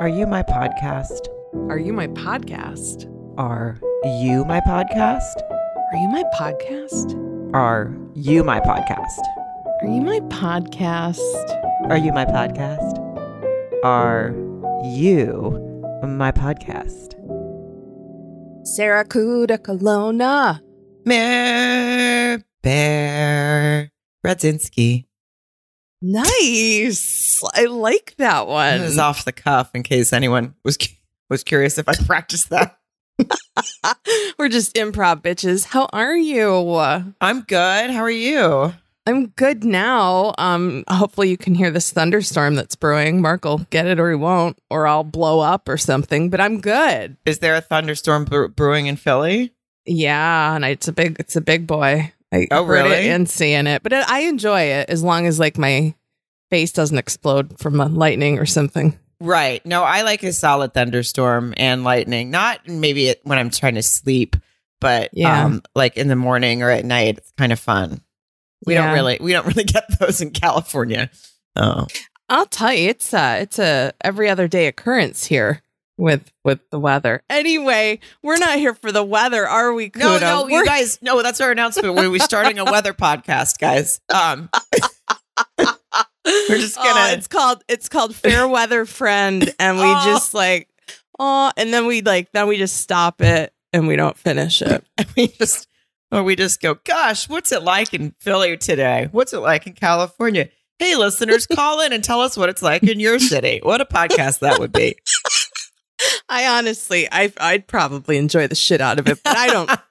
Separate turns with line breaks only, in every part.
Are you my podcast?
Are you my podcast?
Are you my podcast?
Are you my podcast?
Are you my podcast?
Are you my podcast?
Are you my podcast? Are you my podcast?
Sarah Kuda Colonna.
Mayor Bear Radzinski.
Nice. I like that
It was off the cuff in case anyone was was curious if I practiced that.
We're just improv bitches. How are you?
I'm good. How are you?
I'm good now. Um, hopefully you can hear this thunderstorm that's brewing. Mark will get it or he won't, or I'll blow up or something. But I'm good.
Is there a thunderstorm bre- brewing in Philly?
Yeah, and it's a big, it's a big boy. I
Oh, really?
it and seeing it, but I enjoy it as long as like my face doesn't explode from a lightning or something.
Right. No, I like a solid thunderstorm and lightning. Not maybe when I'm trying to sleep, but
Yeah.
um, like in the morning or at night, it's kind of fun. We don't really we don't really get those in California. Oh,
I'll tell you, it's a, it's a every other day occurrence here with with the weather. Anyway, we're not here for the weather, are we?
no,
Kudo?
no, you
We're-
guys. No, that's our announcement. We're, we're starting a weather podcast, guys. Um, we're just
Oh,
gonna-
it's called it's called Fair Weather Friend, and we
Oh.
just like oh, and then we like then we just stop it and we don't finish it.
And we just or we just go, gosh, what's it like in Philly today? What's it like in California? Hey, listeners, call in and tell us what it's like in your city. What a podcast that would be.
I honestly, I I'd probably enjoy the shit out of it, but I don't.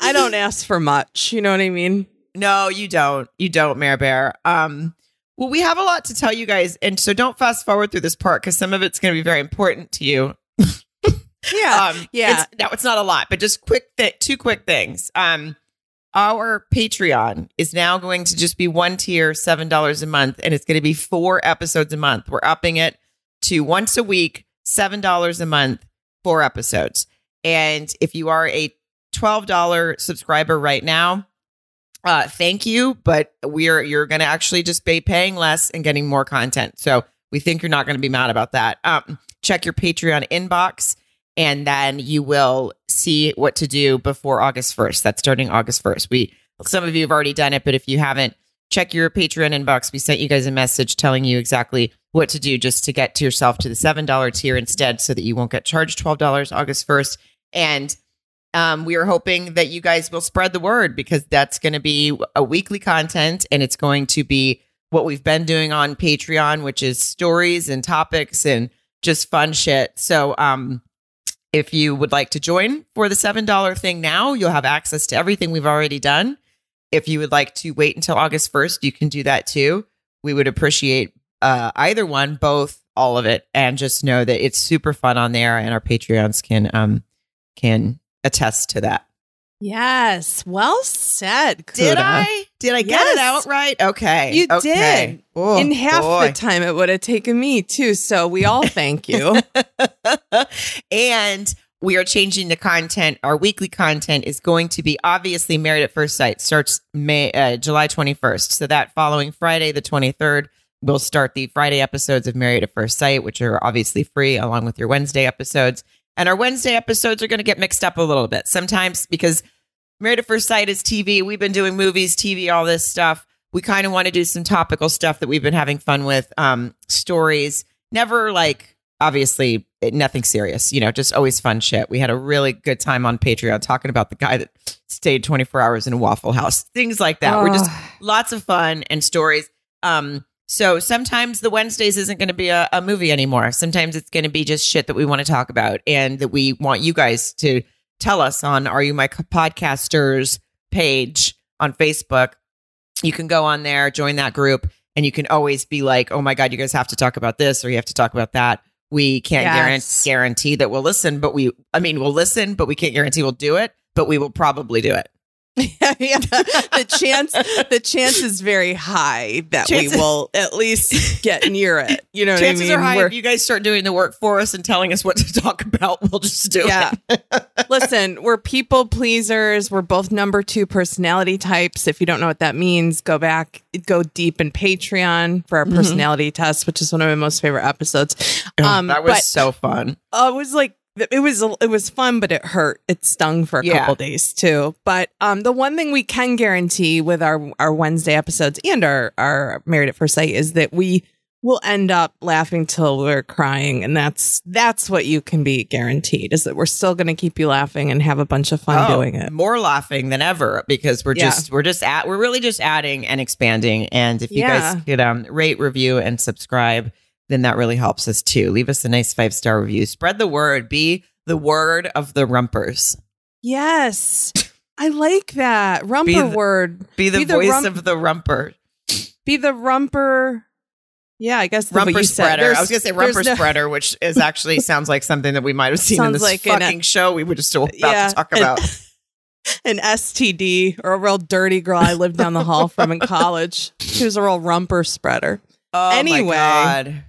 I don't ask for much. You know what I mean?
no, you don't. You don't, Mayor Bear. Um, well, we have a lot to tell you guys, and so don't fast forward through this part because some of it's going to be very important to you.
Yeah.
Um,
yeah.
It's, no, it's not a lot, but just quick, th- two quick things. Um, our Patreon is now going to just be one tier, seven dollars a month, and it's going to be four episodes a month. We're upping it to once a week, seven dollars a month, four episodes. And if you are a twelve dollar subscriber right now, uh, thank you, but we're you're going to actually just be paying less and getting more content. So we think you're not going to be mad about that. Um, check your Patreon inbox and then you will see what to do before August 1st. That's starting August 1st. We some of you have already done it, but if you haven't, check your Patreon inbox. We sent you guys a message telling you exactly what to do just to get to yourself to the $7 tier instead so that you won't get charged $12 August 1st. And um, we are hoping that you guys will spread the word because that's going to be a weekly content and it's going to be what we've been doing on Patreon, which is stories and topics and just fun shit. So, um, if you would like to join for the $7 thing now, you'll have access to everything we've already done. If you would like to wait until August 1st, you can do that too. We would appreciate uh, either one, both, all of it, and just know that it's super fun on there, and our Patreons can um can attest to that.
yes. Well said.
Did I? Did I get
Yes.
it out right? Okay,
You
okay.
did.
Oh,
In half
boy.
the time it would have taken me too. So we all thank you.
and we are changing the content. Our weekly content is going to be obviously Married at First Sight starts May uh, July 21st. So that following Friday, the 23rd, we'll start the Friday episodes of Married at First Sight, which are obviously free, along with your Wednesday episodes. And our Wednesday episodes are going to get mixed up a little bit sometimes because Married at First Sight is TV. We've been doing movies, TV, all this stuff. We kind of want to do some topical stuff that we've been having fun with, um, stories. Never like obviously nothing serious, you know, just always fun shit. We had a really good time on Patreon talking about the guy that stayed 24 hours in a Waffle House, things like that. We're just
Oh,
lots of fun and stories. Um, so sometimes the Wednesdays isn't going to be a, a movie anymore. Sometimes it's going to be just shit that we want to talk about and that we want you guys to tell us on Are You My Podcasters page on Facebook. You can go on there, join that group, and you can always be like, oh my God, you guys have to talk about this or you have to talk about that. We can't
Yes.
guarantee, guarantee that we'll listen, but we, I mean, we'll listen, but we can't guarantee we'll do it, but we will probably do it.
yeah, yeah. The chance the chance is very high that
Chances-
we will at least get near it. You know what
Chances
I mean?
are high
We're-
if you guys start doing the work for us and telling us what to talk about, we'll just do
Yeah.
it.
Listen, we're people pleasers. We're both number two personality types. If you don't know what that means, go back, go deep in Patreon for our
Mhm.
personality test, which is one of my most favorite episodes. Um,
that was
but-
so fun.
Uh, it was like it was it was fun, but it hurt. It stung for a
Yeah.
couple days too. But um, the one thing we can guarantee with our our Wednesday episodes and our our Married at First Sight is that we will end up laughing till we're crying, and that's that's what you can be guaranteed is that we're still going to keep you laughing and have a bunch of fun
Oh,
doing it.
More laughing than ever because we're
Yeah.
just we're just at we're really just adding and expanding. And if you
Yeah.
guys could um rate, review, and subscribe, then that really helps us too. Leave us a nice five star review. Spread the word. Be the word of the rumpers.
Yes, I like that rumper
Be the-
word.
Be the
Be the
voice
rump-
of the rumper.
Be the rumper. Yeah, I guess
Rumper spreader. I was gonna say rumper
no-
spreader, which is actually sounds like something that we might have seen in
Sounds
this
like an-
fucking show we were just about
Yeah,
to talk
an-
about.
an STD or a real dirty girl I lived down the hall from in college. She was a real rumper spreader.
Oh
Anyway.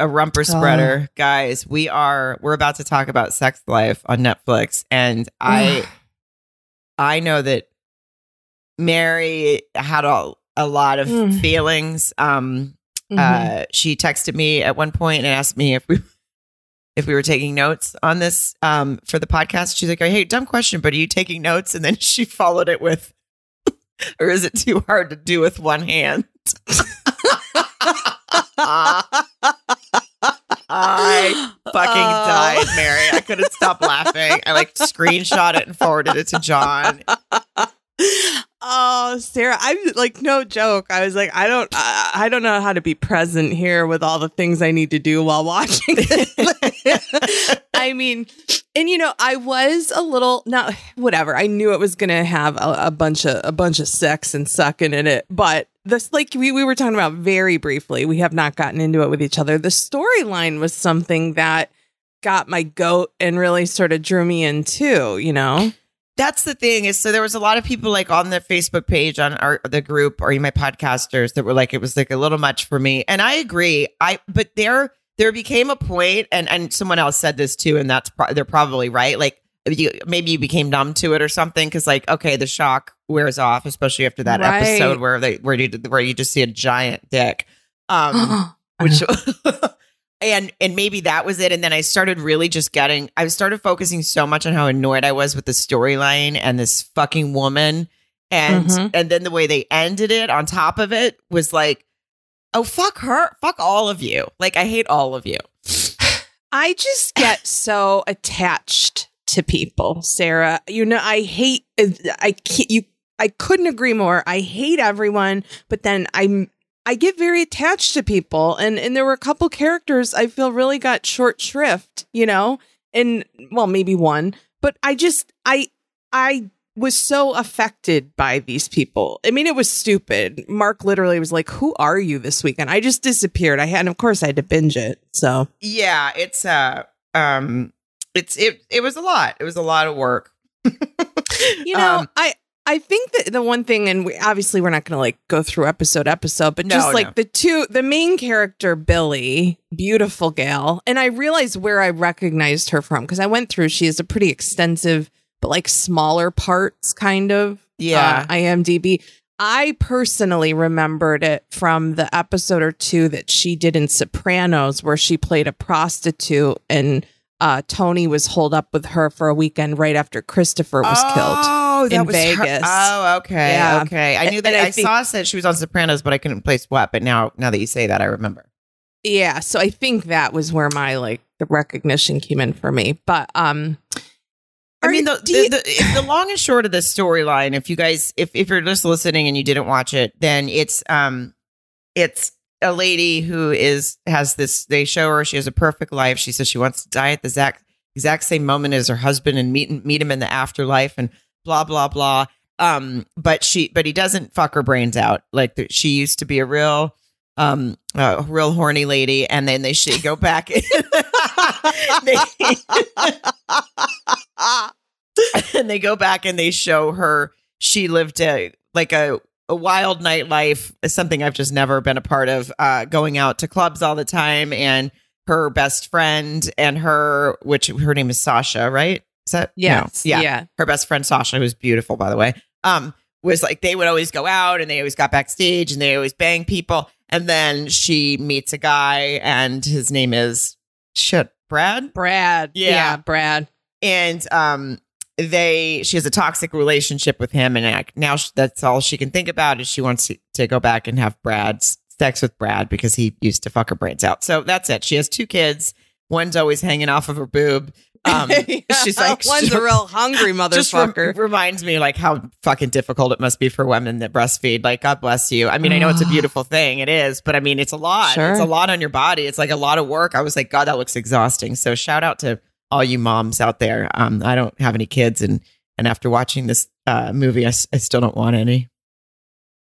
My god. S- A rumper spreader. Guys, we are we're about to talk about sex life on Netflix and I I know that Mary had a, a lot of
Mm.
feelings. Um
Mhm.
uh she texted me at one point and asked me if we if we were taking notes on this um for the podcast. She's like, "Hey, dumb question, but are you taking notes?" And then she followed it with or is it too hard to do with one hand? I fucking
Oh.
died, Mary. I couldn't stop laughing. I like screenshot it and forwarded it to John.
oh, Sarah, I'm like no joke. I was like, I don't, I, I don't know how to be present here with all the things I need to do while watching. it. I mean, and you know, I was a little not whatever. I knew it was gonna have a, a bunch of a bunch of sex and sucking in it, but this like we, we were talking about very briefly. We have not gotten into it with each other. The storyline was something that got my goat and really sort of drew me in too, you know?
That's the thing is so there was a lot of people like on the Facebook page on our the group or my podcasters that were like it was like a little much for me. And I agree. I but there there became a point and and someone else said this too and that's pro- they're probably right. Like you, maybe you became numb to it or something because like okay the shock wears off especially after that
Right.
episode where they where you where you just see a giant dick. Um which and and maybe that was it and then i started really just getting i started focusing so much on how annoyed i was with the storyline and this fucking woman and
Mhm.
and then the way they ended it on top of it was like oh fuck her fuck all of you like i hate all of you
I just get so attached to people, Sarah. You know, I hate. I can't, you. I couldn't agree more. I hate everyone, but then I'm. I get very attached to people, and and there were a couple characters I feel really got short shrift. You know, and well, maybe one, but I just I I was so affected by these people. I mean, it was stupid. Mark literally was like, "Who are you this weekend?" I just disappeared. I had, and of course, I had to binge it. So.
yeah it's uh um it's it it was a lot it was a lot of work
you know
Um,
i i think that the one thing and we obviously we're not going to like go through episode episode but
No,
just like
no.
the two the main character Billie beautiful gal and i realized where i recognized her from because i went through she has a pretty extensive but like smaller parts kind of
Yeah.
uh, imdb i personally remembered it from the episode or two that she did in sopranos where she played a prostitute and uh, Tony was holed up with her for a weekend right after Christopher was killed.
Oh, that
in
was her-
Vegas.
Oh, okay,
Yeah.
okay. I knew that. I,
I think-
saw that she was on Sopranos, but I couldn't place what. But now, now that you say that, I remember.
Yeah, so I think that was where my like the recognition came in for me. But um
I mean, the the, the, the long and short of this storyline, if you guys, if if you're just listening and you didn't watch it, then it's um, it's a lady who is has this. They show her she has a perfect life. She says she wants to die at the exact exact same moment as her husband and meet meet him in the afterlife and blah blah blah. Um, but she but he doesn't fuck her brains out. Like she used to be a real um a real horny lady and then they should go back they, and they go back and they show her she lived a like a a wild nightlife something i've just never been a part of uh going out to clubs all the time and her best friend and her which her name is sasha right is that no.
yes,
yeah
yeah.
her best friend Sasha, who's beautiful by the way, um, was like they would always go out and they always got backstage and they always bang people. And then she meets a guy and his name is shit, Brad.
Brad.
Yeah.
Yeah, Brad.
and um they she has a toxic relationship with him and now sh- that's all she can think about is she wants to, to go back and have brad's sex with brad because he used to fuck her brains out so that's it she has two kids one's always hanging off of her boob um she's like
one's a real hungry motherfucker.
reminds me like how fucking difficult it must be for women that breastfeed like god bless you i mean i know it's a beautiful thing it is but i mean it's a lot
Sure.
it's a lot on your body it's like a lot of work i was like god that looks exhausting so shout out to all you moms out there um i don't have any kids and and after watching this uh movie i, s- I still don't want any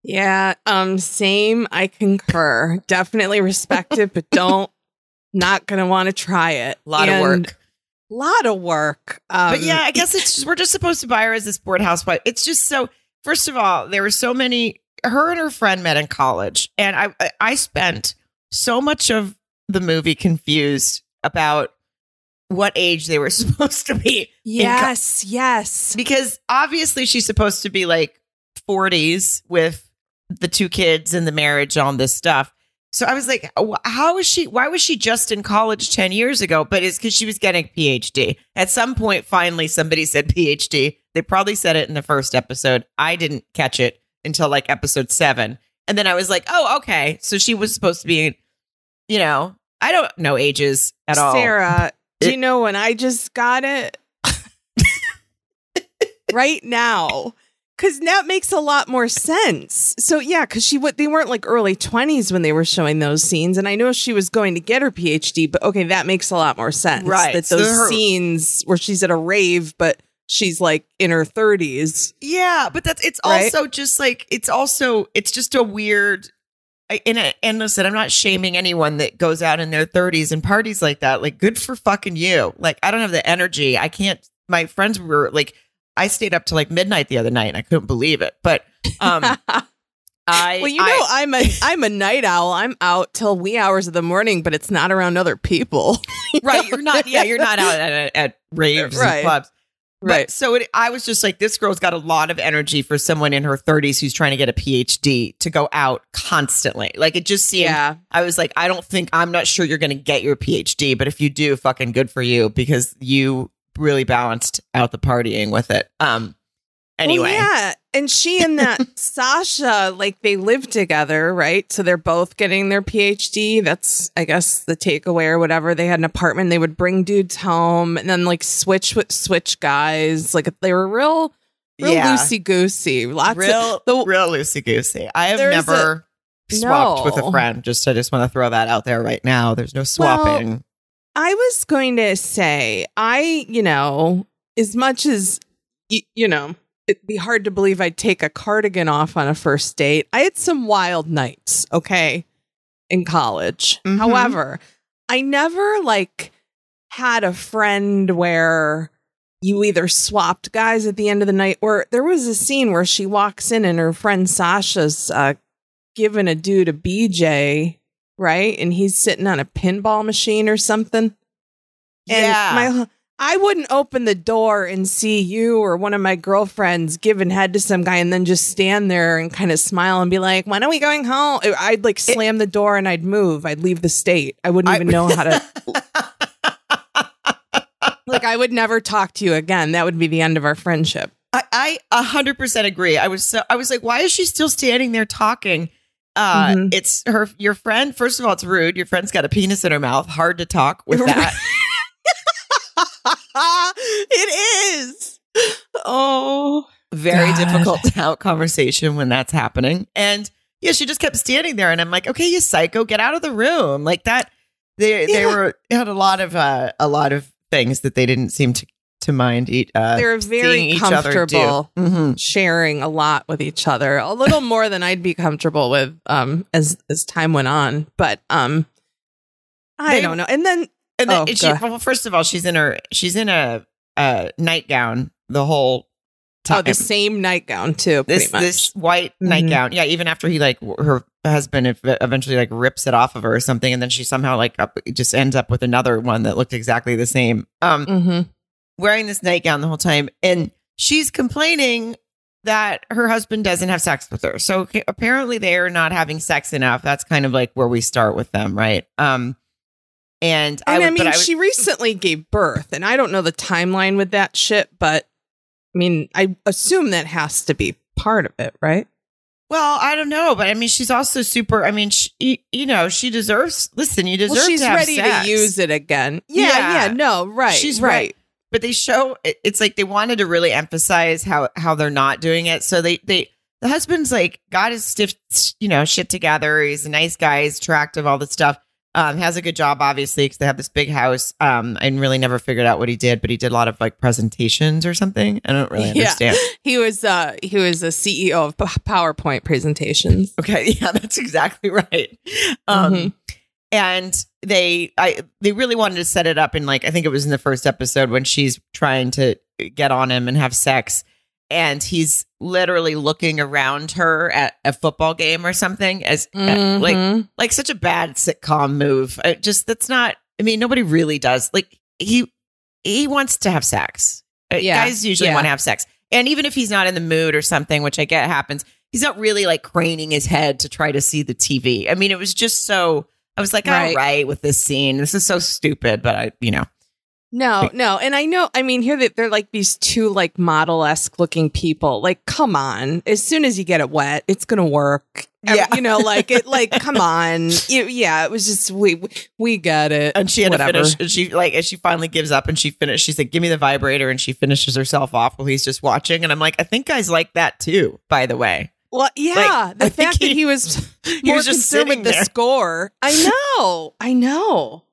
yeah, um, same. I concur. Definitely respect it, but don't. Not gonna want to try it.
a lot
And
of work
Lot of work. Um,
but yeah, I guess it's just, we're just supposed to buy her as a sport housewife. It's just so. First of all, there were so many. Her and her friend met in college, and I I- I spent so much of the movie confused about what age they were supposed to be
Yes, yes.
because obviously she's supposed to be like 40s with the two kids and the marriage on this stuff. So I was like, how is she? Why was she just in college 10 years ago? But it's because she was getting a PhD. At some point, finally, somebody said PhD. They probably said it in the first episode. I didn't catch it until like episode seven. And then I was like, oh, okay. So she was supposed to be, you know, I don't know ages at all.
Sarah, do you know when I just got it? right now. Cause that makes a lot more sense. So yeah, cause she what they weren't like early twenties when they were showing those scenes, and I know she was going to get her PhD, but okay, that makes a lot more sense.
Right.
That
So
those
her-
scenes where she's at a rave, but she's like in her thirties.
Yeah, but that's it's
Right?
also just like it's also it's just a weird. I- And I- and listen, I'm not shaming anyone that goes out in their 30s and parties like that. Like, good for fucking you. Like, I don't have the energy. I can't. My friends were like, I stayed up to like midnight the other night and I couldn't believe it. But um, I
well, you know, I, am a I'm a night owl. I'm out till wee hours of the morning, but it's not around other people.
right, you're not. Yeah, you're not out at, at raves
Right.
and clubs.
Right.
But so it, I was just like, this girl's got a lot of energy for someone in her 30s who's trying to get a PhD to go out constantly. Like it just seemed,
Yeah.
I was like, I don't think, I'm not sure you're going to get your PhD, but if you do, fucking good for you because you really balanced out the partying with it. Um, anyway.
Well, yeah. And she and that Sasha, like they live together, right? So they're both getting their PhD. That's, I guess, the takeaway or whatever. They had an apartment. They would bring dudes home and then like switch with switch guys. Like they were real, real
Yeah.
loosey goosey. Lots
real,
of the,
real loosey goosey. I have never swapped with a friend. Just, I just want to throw that out there right now. There's no swapping.
I was going to say, I, you know, as much as, y- you know, it'd be hard to believe I'd take a cardigan off on a first date. I had some wild nights, okay, in college.
Mhm.
However, I never like had a friend where you either swapped guys at the end of the night or there was a scene where she walks in and her friend Sasha's uh, giving a dude a BJ, right? And he's sitting on a pinball machine or something. And
yeah.
my I wouldn't open the door and see you or one of my girlfriends giving head to some guy and then just stand there and kind of smile and be like, "When are we going home?" I'd like slam the door and I'd move. I'd leave the state. I wouldn't
I-
even know how to like I would never talk to you again. That would be the end of our friendship.
I, I a hundred percent agree. I was so I was like, why is she still standing there talking? Uh,
Mhm.
it's her your friend. First of all, it's rude. Your friend's got a penis in her mouth. Hard to talk with that.
it is. Oh.
Very
God.
difficult to have conversation when that's happening. And yeah, she just kept standing there, and I'm like, okay, you psycho, get out of the room. Like that. They they were had a lot of uh, a lot of things that they didn't seem to to mind. Eat. Uh,
They're very
each
comfortable.
Mhm.
sharing a lot with each other a little more than i'd be comfortable with um as as time went on but um i
They-
don't know and then
And then
Oh,
she, well, first of all, she's in her she's in a, a nightgown the whole time.
oh the same nightgown too pretty
this
much
this white
Mhm.
nightgown. Yeah, even after he like her husband eventually like rips it off of her or something, and then she somehow like up, just ends up with another one that looked exactly the same. Um,
hmm
wearing this nightgown the whole time, and she's complaining that her husband doesn't have sex with her. So apparently they are not having sex enough. That's kind of like where we start with them, right? Um, And,
And I,
would- but
mean,
would-
she recently gave birth, and I don't know the timeline with that shit, but I mean, I assume that has to be part of it, right?
well, I don't know, but I mean, she's also super. I mean, she, you know, she deserves. Listen, you deserve.
well, she's
to
ready
sex.
to use it again. Yeah,
Yeah.
yeah, no, right.
She's
right.
But they show it's like they wanted to really emphasize how how they're not doing it so they they the husband's like got his stiff you know shit together he's a nice guy he's attractive all this stuff um has a good job obviously because they have this big house um i really never figured out what he did but he did a lot of like presentations or something i don't really understand. Yeah.
He was uh he was a CEO of P- PowerPoint presentations.
Okay, yeah, that's exactly right. Um
Mhm.
and they I they really wanted to set it up in like I think it was in the first episode when she's trying to get on him and have sex and he's literally looking around her at a football game or something as uh, like
Mhm.
like such a bad sitcom move. I just that's not I mean nobody really does. Like he he wants to have sex. Uh,
Yeah,
Guys usually
yeah.
want to have sex. And even if he's not in the mood or something, which I get happens, he's not really like craning his head to try to see the TV. I mean, it was just so I was like,
Right.
all right with this scene. This is so stupid, but I, you know.
No, no. And I know, I mean, here that they're like these two like model esque looking people. Like, come on. As soon as you get it wet, it's going to work.
Yeah.
You know, like it, like, come on. You, yeah. It was just, we, we got it.
And she had
Whatever.
to finish. And she like, she finally gives up and she finished, she said, "Give me the vibrator," and she finishes herself off while he's just watching. And I'm like, I think guys like that too. By the way,
Well, yeah.
Like,
the
I
fact that
he-
he was
he was just
concerned with
sitting
the
there.
score. I know. I know.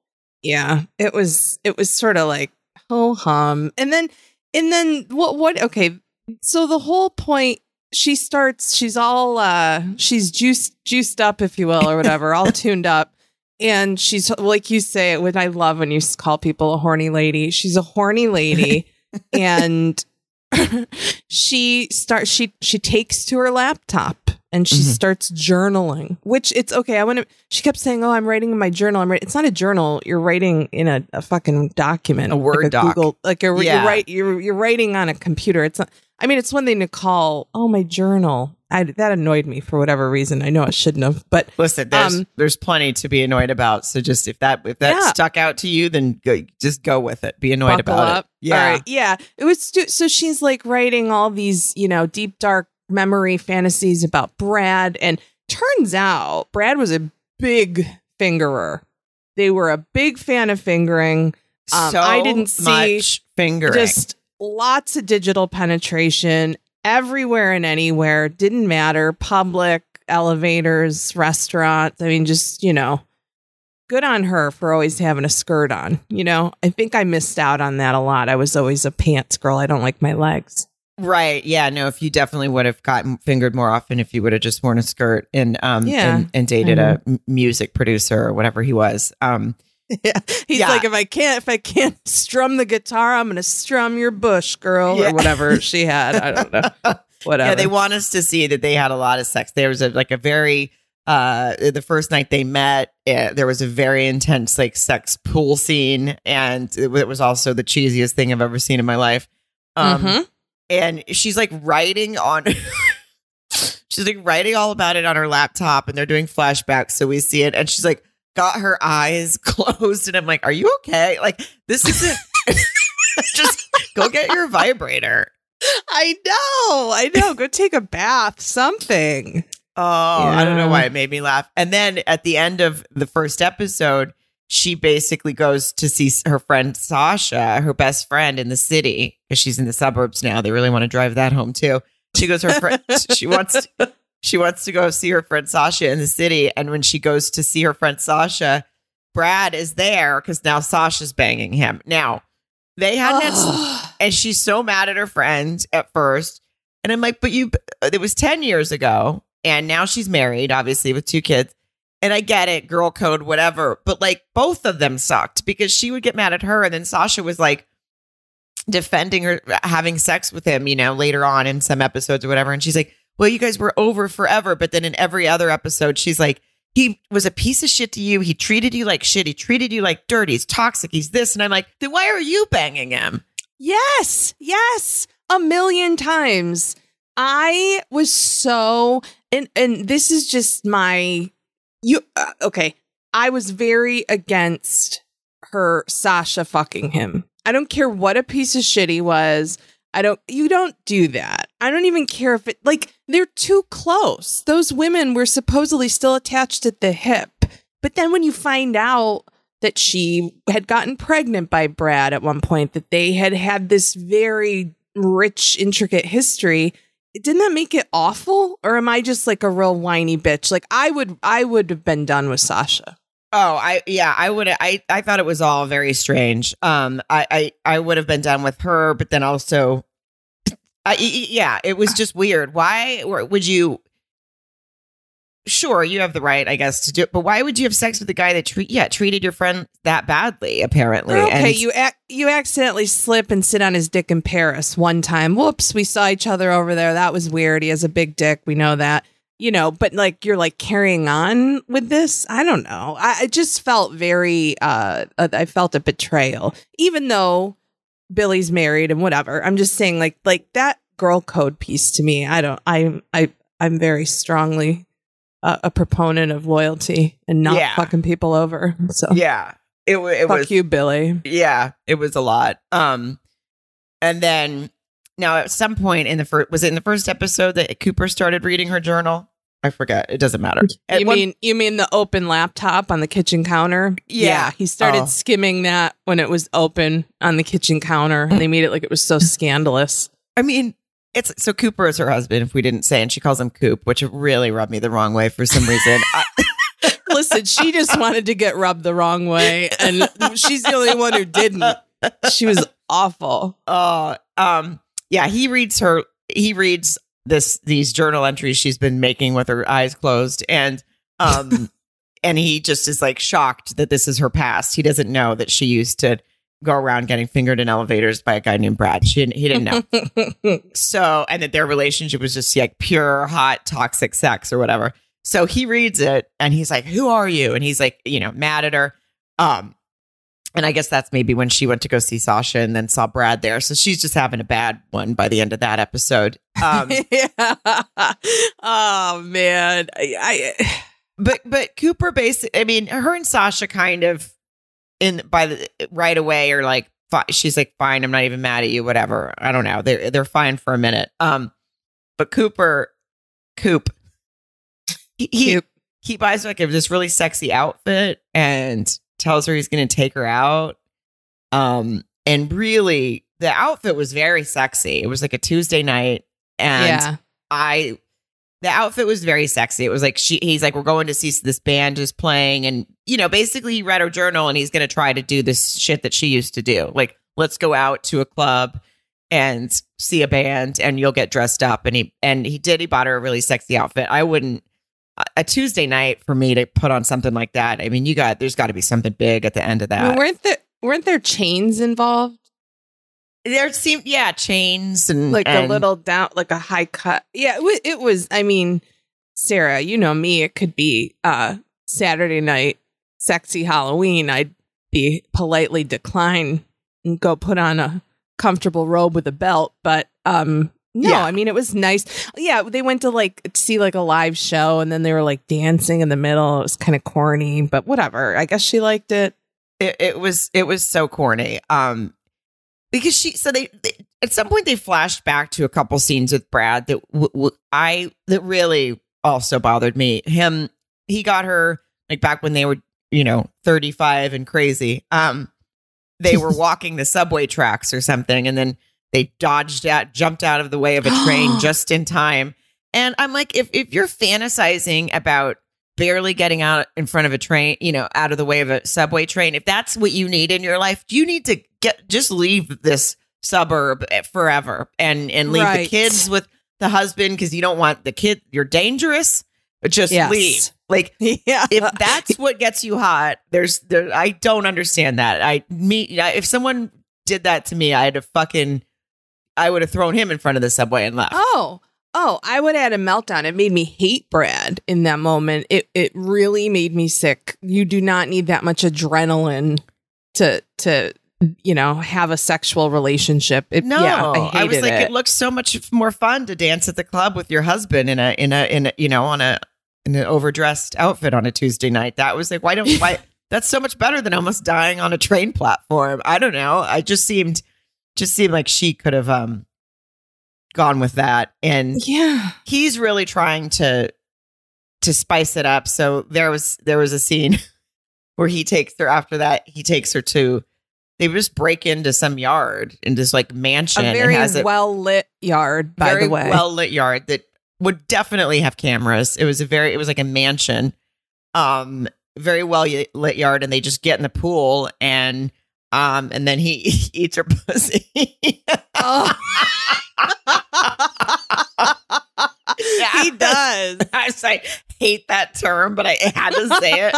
Yeah. It was, it was sort of like, ho hum. And then, and then what, what, okay. So the whole point, she starts, she's all, uh, she's juiced, juiced up, if you will, or whatever, all tuned up. And she's like you say, when I love when you call people a horny lady, she's a horny lady. and she starts she she takes to her laptop and she
Mhm.
starts journaling which it's okay i want to she kept saying oh i'm writing in my journal i'm writing it's not a journal you're writing in a, a fucking document
A Word
like
doc.
google like a,
Yeah.
you're right you're, you're writing on a computer it's not i mean it's one thing to call oh my journal I, that annoyed me for whatever reason i know I shouldn't have but
listen, there's
Um,
there's plenty to be annoyed about. So just if that if that
Yeah.
stuck out to you, then go, just go with it. Be annoyed
buckle
about
up.
it. Yeah.
All right. Yeah. It was stu- so she's like writing all these, you know, deep dark memory fantasies about Brad and turns out Brad was a big fingerer. They were a big fan of fingering. Um,
so
I didn't see
much fingering.
Just lots of digital penetration everywhere and anywhere. Didn't matter. Public elevators, restaurants. I mean, just, you know, good on her for always having a skirt on. You know, I think I missed out on that a lot. I was always a pants girl. I don't like my legs.
Right. Yeah. No, if you definitely would have gotten fingered more often if you would have just worn a skirt and um
Yeah.
and, and dated a music producer or whatever he was. Um
Yeah. He's
Yeah.
like, if I can't, if I can't strum the guitar, I'm going to strum your bush, girl,
Yeah.
or whatever she had. I don't know. Whatever.
yeah, they want us to see that they had a lot of sex. There was a like a very uh the first night they met, uh, there was a very intense like sex pool scene and it, it was also the cheesiest thing I've ever seen in my life. Um
Mhm.
and she's like writing on she's like writing all about it on her laptop and they're doing flashbacks so we see it and she's like got her eyes closed and i'm like are you okay like this isn't just go get your vibrator
I know. I know. Go take a bath, something.
oh i don't know why it made me laugh and then at the end of the first episode she basically goes to see her friend Sasha, her best friend in the city, because she's in the suburbs now. They really want to drive that home too. She goes, her friend, she wants, she wants to go see her friend Sasha in the city. And when she goes to see her friend Sasha, Brad is there because now Sasha's banging him. Now they had, oh. and she's so mad at her friend at first. And I'm like, but you, it was 10 years ago. And now she's married, obviously, with two kids. And I get it, girl code, whatever. But like both of them sucked because she would get mad at her. And then Sasha was like defending her having sex with him, you know, later on in some episodes or whatever. And she's like, well, you guys were over forever. But then in every other episode, she's like, he was a piece of shit to you. He treated you like shit. He treated you like dirt. He's toxic. He's this. And I'm like, then why are you banging him?
Yes, yes, a million times. I was so and and this is just my you uh, okay. I was very against her Sasha fucking him. I don't care what a piece of shit he was. I don't you don't do that. I don't even care if it like they're too close. Those women were supposedly still attached at the hip. But then when you find out that she had gotten pregnant by Brad at one point, that they had had this very rich, intricate history, didn't that make it awful? Or am I just like a real whiny bitch? Like I would I would have been done with Sasha.
Oh, I yeah, I would I I thought it was all very strange. Um I I, I would have been done with her, but then also I yeah, it was just weird. Why would you Sure, you have the right, I guess, to do it, but why would you have sex with a guy that treat yeah treated your friend that badly? Apparently,
okay. And- you ac- you accidentally slip and sit on his dick in Paris one time. Whoops, we saw each other over there. That was weird. He has a big dick. We know that you know, but like you're like carrying on with this. I don't know. I, I just felt very, uh, I felt a betrayal, even though Billie's married and whatever. I'm just saying, like, like that girl code piece to me. I don't. I'm. I I'm very strongly uh, a proponent of loyalty and not yeah. fucking people over. So
yeah, it, it
Fuck
was
you, Billie.
Yeah, it was a lot. Um, and then now, at some point in the first, was it in the first episode that Cooper started reading her journal? I forget. It doesn't matter.
At you one, mean you mean the open laptop on the kitchen counter?
Yeah, yeah
he started oh. skimming that when it was open on the kitchen counter, and they made it like it was so scandalous.
I mean, it's so Cooper is her husband. If we didn't say, and she calls him Coop, which really rubbed me the wrong way for some reason. I,
Listen, she just wanted to get rubbed the wrong way, and she's the only one who didn't. She was awful.
Oh, um, yeah, he reads her he reads this these journal entries she's been making with her eyes closed and um and he just is like shocked that this is her past. He doesn't know that she used to go around getting fingered in elevators by a guy named Brad. She didn't, he didn't know. so, and that their relationship was just like pure, hot, toxic sex or whatever. So he reads it and he's like, "Who are you?" And he's like, you know, mad at her. Um, and I guess that's maybe when she went to go see Sasha and then saw Brad there. So she's just having a bad one by the end of that episode. Um,
yeah. Oh man. I, I
but but Cooper basically I mean, her and Sasha kind of in by the right away are like she's like fine, I'm not even mad at you, whatever. I don't know. They're they're fine for a minute. Um but Cooper Coop he, he, he buys like this really sexy outfit and tells her he's going to take her out. Um, and really, the outfit was very sexy. It was like a Tuesday night, and yeah. I, the outfit was very sexy. It was like she, he's like, we're going to see this band is playing, and you know, basically, he read her journal, and he's going to try to do this shit that she used to do, like let's go out to a club and see a band, and you'll get dressed up. And he and he did. He bought her a really sexy outfit. I wouldn't a Tuesday night for me to put on something like that. I mean, you got there's got to be something big at the end of that.
Weren't there weren't there chains involved?
There seemed yeah, chains and
like
and,
a little down, like a high cut. Yeah, it, it was. I mean, Sarah, you know me. It could be uh Saturday night, sexy Halloween. I'd be politely decline and go put on a comfortable robe with a belt, but um no, yeah. I mean it was nice. Yeah, they went to like see like a live show and then they were like dancing in the middle. It was kind of corny, but whatever. I guess she liked it.
It, it was it was so corny. Um because she so they, they, at some point they flashed back to a couple scenes with Brad that w- w- I that really also bothered me. Him he got her like back when they were, you know, 35 and crazy. Um they were walking the subway tracks or something and then they dodged out, jumped out of the way of a train just in time. And I'm like, if if you're fantasizing about barely getting out in front of a train, you know, out of the way of a subway train, if that's what you need in your life, you need to get just leave this suburb eh, forever and and leave right. the kids with the husband because you don't want the kid. You're dangerous. But just yes. leave. Like, yeah. if that's what gets you hot, there's there. I don't understand that. I me if someone did that to me, I'd have fucking I would have thrown him in front of the subway and left.
Oh, oh, I would have had a meltdown. It made me hate Brad in that moment. It it really made me sick. You do not need that much adrenaline to to you know have a sexual relationship. It,
no,
yeah, I,
I, was like,
it.
it looks so much more fun to dance at the club with your husband in a in a in a you know on a in an overdressed outfit on a Tuesday night. That was like, why don't why that's so much better than almost dying on a train platform. I don't know. I just seemed just seemed like she could have um gone with that. And
Yeah.
he's really trying to to spice it up. So there was there was a scene where he takes her after that, he takes her to they just break into some yard in this like mansion.
A very
has a
well lit yard, by
very
the way.
well lit yard that would definitely have cameras. It was a very it was like a mansion. Um very well lit yard and they just get in the pool and um and then he eats her pussy.
Oh.
Yeah.
he does.
I was like, hate that term, but I had to say it.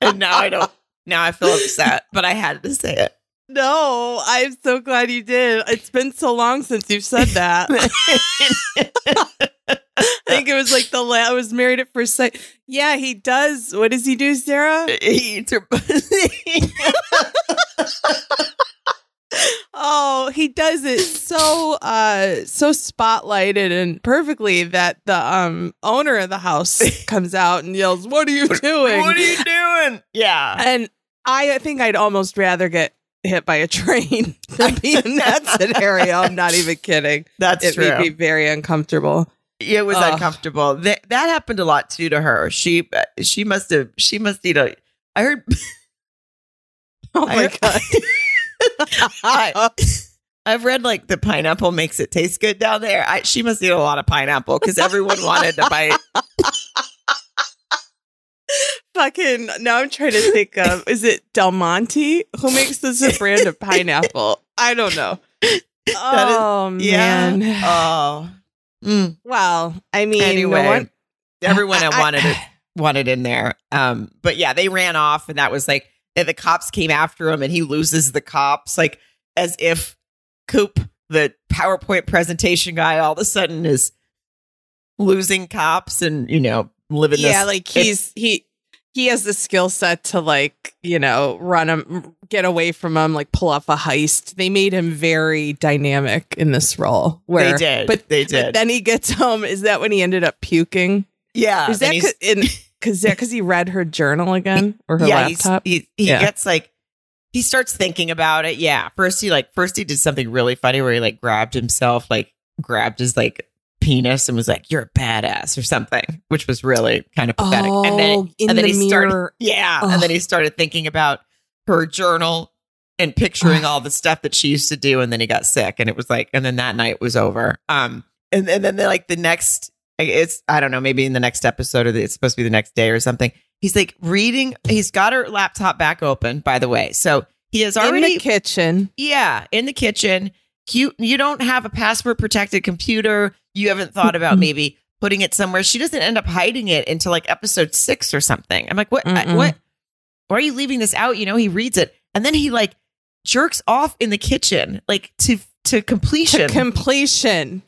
and now I don't. Now I feel upset, but I had to say it.
No, I'm so glad you did. It's been so long since you've said that. I think it was like the la- I was married at first sight. Yeah, he does. What does he do, Sarah?
he eats her pussy.
Oh, he does it so uh so spotlighted and perfectly that the um owner of the house comes out and yells, "What are you doing?"
what are you doing? Yeah.
and I think I'd almost rather get hit by a train than be in that scenario. I'm not even kidding.
That's
it
true.
made me very uncomfortable.
it was
Ugh.
uncomfortable. That that happened a lot too to her. She uh, she must have she must eat a. I heard.
Oh my
heard-
god.
I, I've read like the pineapple makes it taste good down there. I, she must eat a lot of pineapple because everyone wanted to bite.
Fucking now I'm trying to think of is it Del Monte? Who makes this a brand of pineapple? I don't know. Oh
Yeah.
man.
Oh. Mm.
well, I mean,
Anyway,
no one-
everyone
I- I-
wanted it wanted in there. Um, but yeah, they ran off, and that was like, and the cops came after him, and he loses the cops, like as if Coop, the PowerPoint presentation guy, all of a sudden is losing cops, and you know, living
yeah,
this.
like he's he he has the skill set to like you know run him, get away from him, like pull off a heist. They made him very dynamic in this role. Where,
they did,
but
they
but
did.
then he gets home. Is that when he ended up puking?
yeah,
Is that because that because he read her journal again or her
yeah,
laptop?
he he
Yeah.
gets like he starts thinking about it. Yeah, first he like first he did something really funny where he like grabbed himself, like grabbed his like penis and was like, "You're a badass" or something, which was really kind of pathetic. and then
Oh,
and then
the
he started, yeah, and then he started thinking about her journal and picturing all the stuff that she used to do, and then he got sick, and it was like, and then that night was over. Um, and, and then the, like the next, it's I don't know, maybe in the next episode or the, it's supposed to be the next day or something. He's like reading. He's got her laptop back open, by the way. So he has already in
the kitchen.
yeah, in the kitchen. You you don't have a password protected computer. You haven't thought about maybe putting it somewhere. She doesn't end up hiding it until like episode six or something. I'm like, what? I- what? Why are you leaving this out? You know, he reads it and then he like jerks off in the kitchen, like to to completion,
To completion.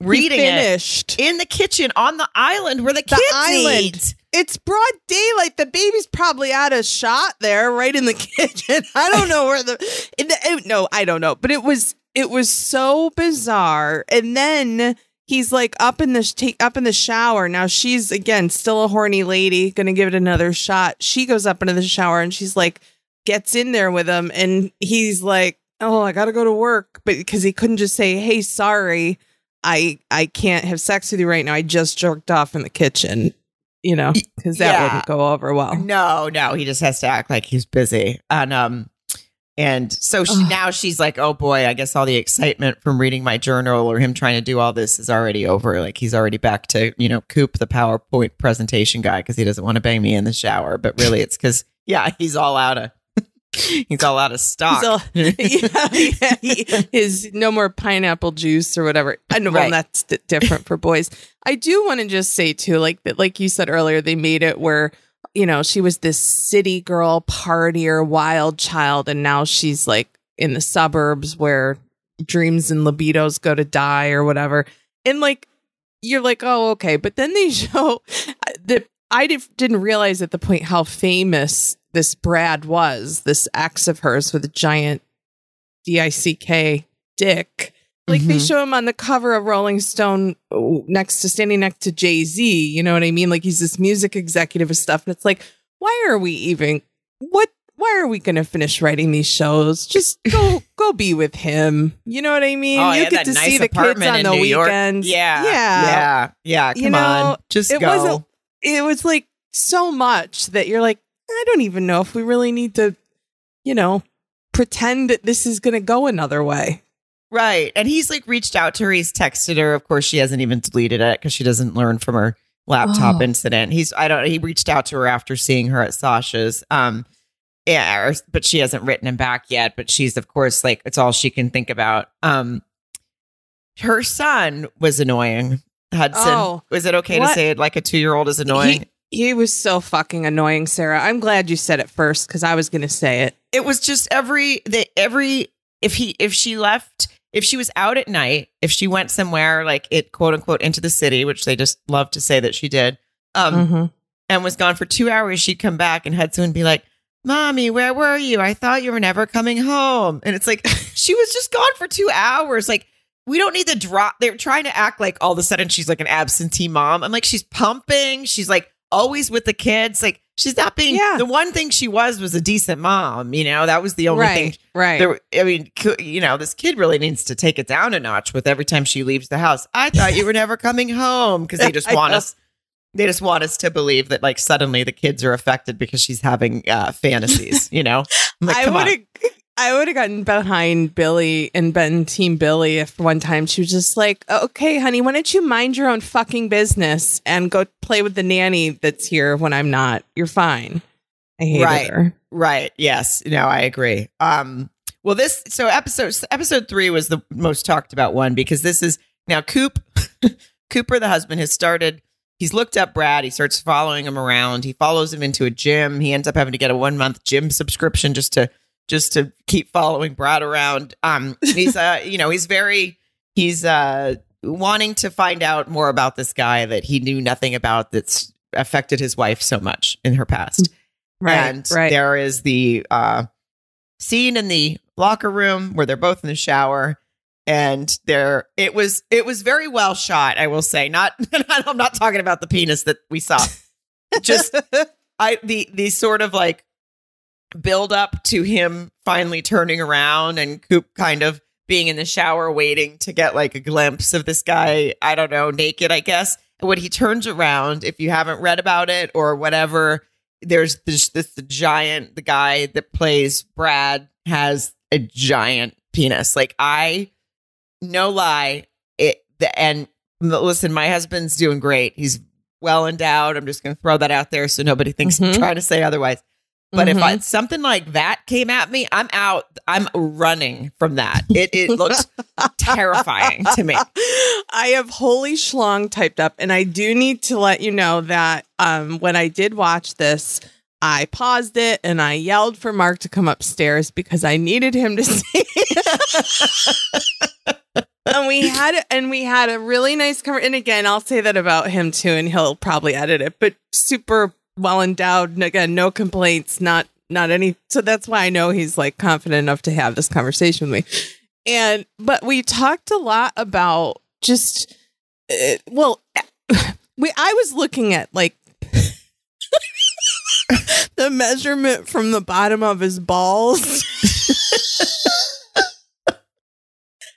reading
he
it
finished.
in the kitchen on the island where the,
The
kids
island.
eat.
It's broad daylight. The baby's probably out of shot there, right in the kitchen. I don't know where the, the it- no, I don't know, but it was it was so bizarre. And then he's like up in the take up in the shower. Now she's again still a horny lady, gonna give it another shot. She goes up into the shower and she's like gets in there with him, and he's like, "Oh, I gotta go to work," but because he couldn't just say, "Hey, sorry." I I can't have sex with you right now. I just jerked off in the kitchen, you know, because that
Yeah.
wouldn't go over well.
No, no, he just has to act like he's busy. And um and so she, now she's like, "Oh boy, I guess all the excitement from reading my journal or him trying to do all this is already over. Like he's already back to, you know, Coop the PowerPoint presentation guy cuz he doesn't want to bang me in the shower, but really it's cuz yeah, he's all out of he's all out of stock.
All- yeah, yeah, he is no more pineapple juice or whatever. I know, well, that's d- different for boys. I do want to just say too, like that, like you said earlier, they made it where you know she was this city girl, partier, wild child, and now she's like in the suburbs where dreams and libidos go to die or whatever. And like you're like, oh, okay, but then they show that I didn't realize at the point how famous this Brad was, this ex of hers with a giant D I C K dick. Like they
Mhm.
show him on the cover of Rolling Stone next to standing next to Jay Z. You know what I mean? Like he's this music executive and stuff. And it's like, why are we even what why are we going to finish writing these shows? Just go go be with him. You know what I mean?
Oh,
you
yeah,
get to
nice
see the kids on the
New York.
weekends.
Yeah,
yeah.
yeah, yeah. Come
You know,
on, just
it
go.
wasn't- It was like so much that you're like, I don't even know if we really need to, you know, pretend that this is going to go another way.
Right. And he's like reached out to her. He's texted her. Of course, she hasn't even deleted it because she doesn't learn from her laptop
Oh.
incident. He's, I don't, he reached out to her after seeing her at Sasha's. Um, yeah, or, but she hasn't written him back yet. But she's, of course, like, it's all she can think about. Um, her son was annoying. Hudson.
Oh.
was it okay
What?
to say it like a two year old is annoying?
He, he was so fucking annoying, Sarah. I'm glad you said it first because I was going to say it.
it was just every the every if he if she left if she was out at night if she went somewhere like it quote unquote into the city which they just love to say that she did um
Mhm.
and was gone for two hours she'd come back and Hudson would be like mommy where were you i thought you were never coming home and it's like she was just gone for two hours like we don't need to drop they're trying to act like all of a sudden she's like an absentee mom i'm like she's pumping she's like always with the kids like she's not being
Yeah.
the one thing she was was a decent mom you know that was the only thing
Right, right.
there, I mean, you know, this kid really needs to take it down a notch with every time she leaves the house. I thought you were never coming home because they just want us. They just want us to believe that like suddenly the kids are affected because she's having uh, fantasies. You know, like,
I would I would have gotten behind Billie and been team Billie if one time she was just like, "Okay, honey, why don't you mind your own fucking business and go play with the nanny that's here when I'm not? You're fine." I hated
Right.
her.
Right. Yes. No, I agree. Um, well, this so episode episode three was the most talked about one because this is now Coop Cooper, the husband, has started. He's looked up Brad. He starts following him around. He follows him into a gym. He ends up having to get a one month gym subscription just to just to keep following Brad around. Um, he's uh, you know, he's very he's uh wanting to find out more about this guy that he knew nothing about that's affected his wife so much in her past.
Right.
And
right.
there is the uh, scene in the locker room where they're both in the shower. And there, it was, it was very well shot. I will say, not, I'm not talking about the penis that we saw. Just, I, the, the sort of like build up to him finally turning around and Coop kind of being in the shower waiting to get like a glimpse of this guy, I don't know, naked, I guess. And when he turns around, if you haven't read about it or whatever, there's this, this the giant, the guy that plays Brad has a giant penis. Like I, no lie, it the and listen, my husband's doing great. He's well endowed. I'm just going to throw that out there so nobody thinks I'm
Mhm.
trying to say otherwise. But if
Mhm.
I, something like that came at me, I'm out. I'm running from that. It it looks terrifying to me.
I have holy schlong typed up, and I do need to let you know that um, when I did watch this, I paused it and I yelled for Mark to come upstairs because I needed him to see. and we had and we had a really nice conversation. And again, I'll say that about him too, and he'll probably edit it. But super well endowed. Again, no complaints. Not not any. So that's why I know he's like confident enough to have this conversation with me. And but we talked a lot about just uh, well, we I was looking at like the measurement from the bottom of his balls.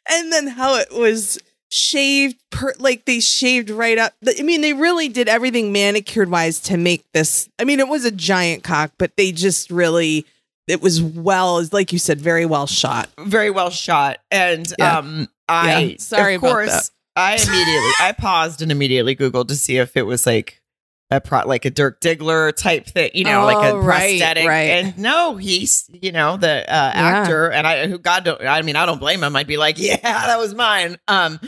and then how it was shaved per like they shaved right up i mean they really did everything manicured wise to make this i mean it was a giant cock but they just really it was well like you said very well shot
Very well shot. And
Yeah.
um, I
Yeah. Sorry
of course. I immediately I paused and immediately googled to see if it was like a pro, like a Dirk Diggler type thing, you know, like a
Oh, right,
prosthetic.
right.
And no, he's you know the uh, actor, and I who God don't. I mean, I don't blame him. I'd be like, yeah, that was mine. Um,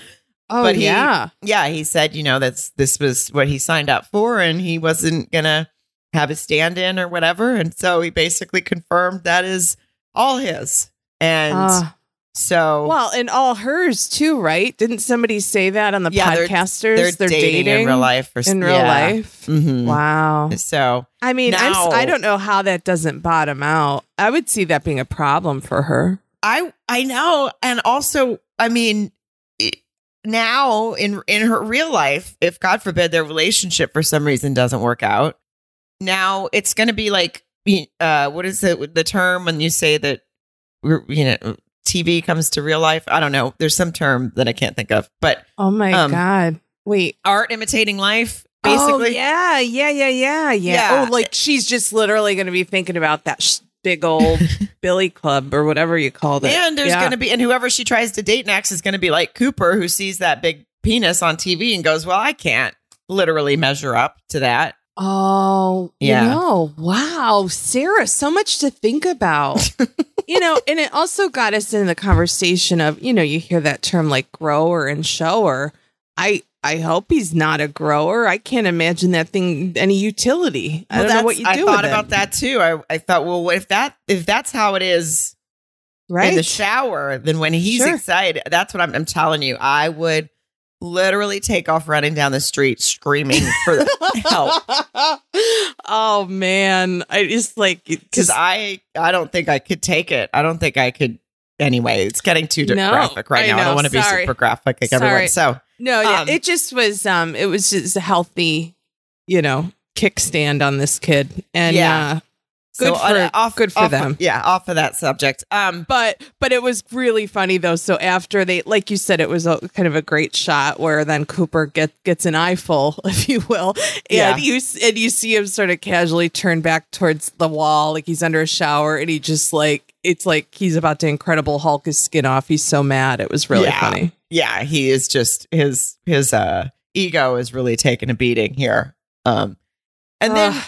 oh
But he-
yeah
yeah, he said, you know, that's this was what he signed up for, and he wasn't gonna have a stand-in or whatever, and so he basically confirmed that is all his. And
Ah.
so,
Well, and all hers too, right? Didn't somebody say that on the
Yeah, they're-
podcasters?
they're, dating, in real life for
In real
yeah.
life.
Mhm.
Wow.
So
I mean, I'm,
Now-
s- I don't know how that doesn't bottom out. I would see that being a problem for her.
I I know, and also, I mean, now in in her real life, if God forbid their relationship for some reason doesn't work out, now it's going to be like, uh, what is it, the term when you say that, you know, TV comes to real life? I don't know. There's some term that I can't think of, but
Oh my
Um,
god. Wait.
art imitating life, basically.
Oh, yeah, yeah, yeah, yeah, yeah.
Yeah.
Oh, like she's just literally going to be thinking about that big old Billy Club or whatever you called it.
And there's
Yeah.
going to be, and whoever she tries to date next is going to be like Cooper, who sees that big penis on TV and goes, Well, I can't literally measure up to that.
Oh,
Yeah.
You know, wow, Sarah, so much to think about. you know, and it also got us into the conversation of, you know, you hear that term like grower and shower. I I hope he's not a grower. I can't imagine that thing any utility. I
Well,
don't know what you do
I thought about
it,
that too. I, I thought, well, if that if that's how it is
right?
in the shower, then when he's
Sure.
excited, that's what I'm, I'm telling you. I would literally take off running down the street screaming for the help
oh man, I just like
because I I don't think I could take it. I don't think I could. Anyway, it's getting too
No,
graphic right
I
now. I don't want to be super graphic like
Sorry.
everyone. So
No, yeah,
Um,
it just was. Um, it was just a healthy, you know, kickstand on this kid, and
Yeah.
uh, Good
so, uh,
for-
off,
good for
off-
them.
Yeah, off of that subject. Um,
but but it was really funny though. So after they, like you said, it was a, kind of a great shot where then Cooper get, gets an eyeful, if you will, and
Yeah.
you and you see him sort of casually turn back towards the wall, like he's under a shower, and he just like it's like he's about to Incredible Hulk his skin off. He's so mad. It was really
Yeah.
funny.
yeah, he is just his his uh ego is really taking a beating here. Um, and then
Ugh.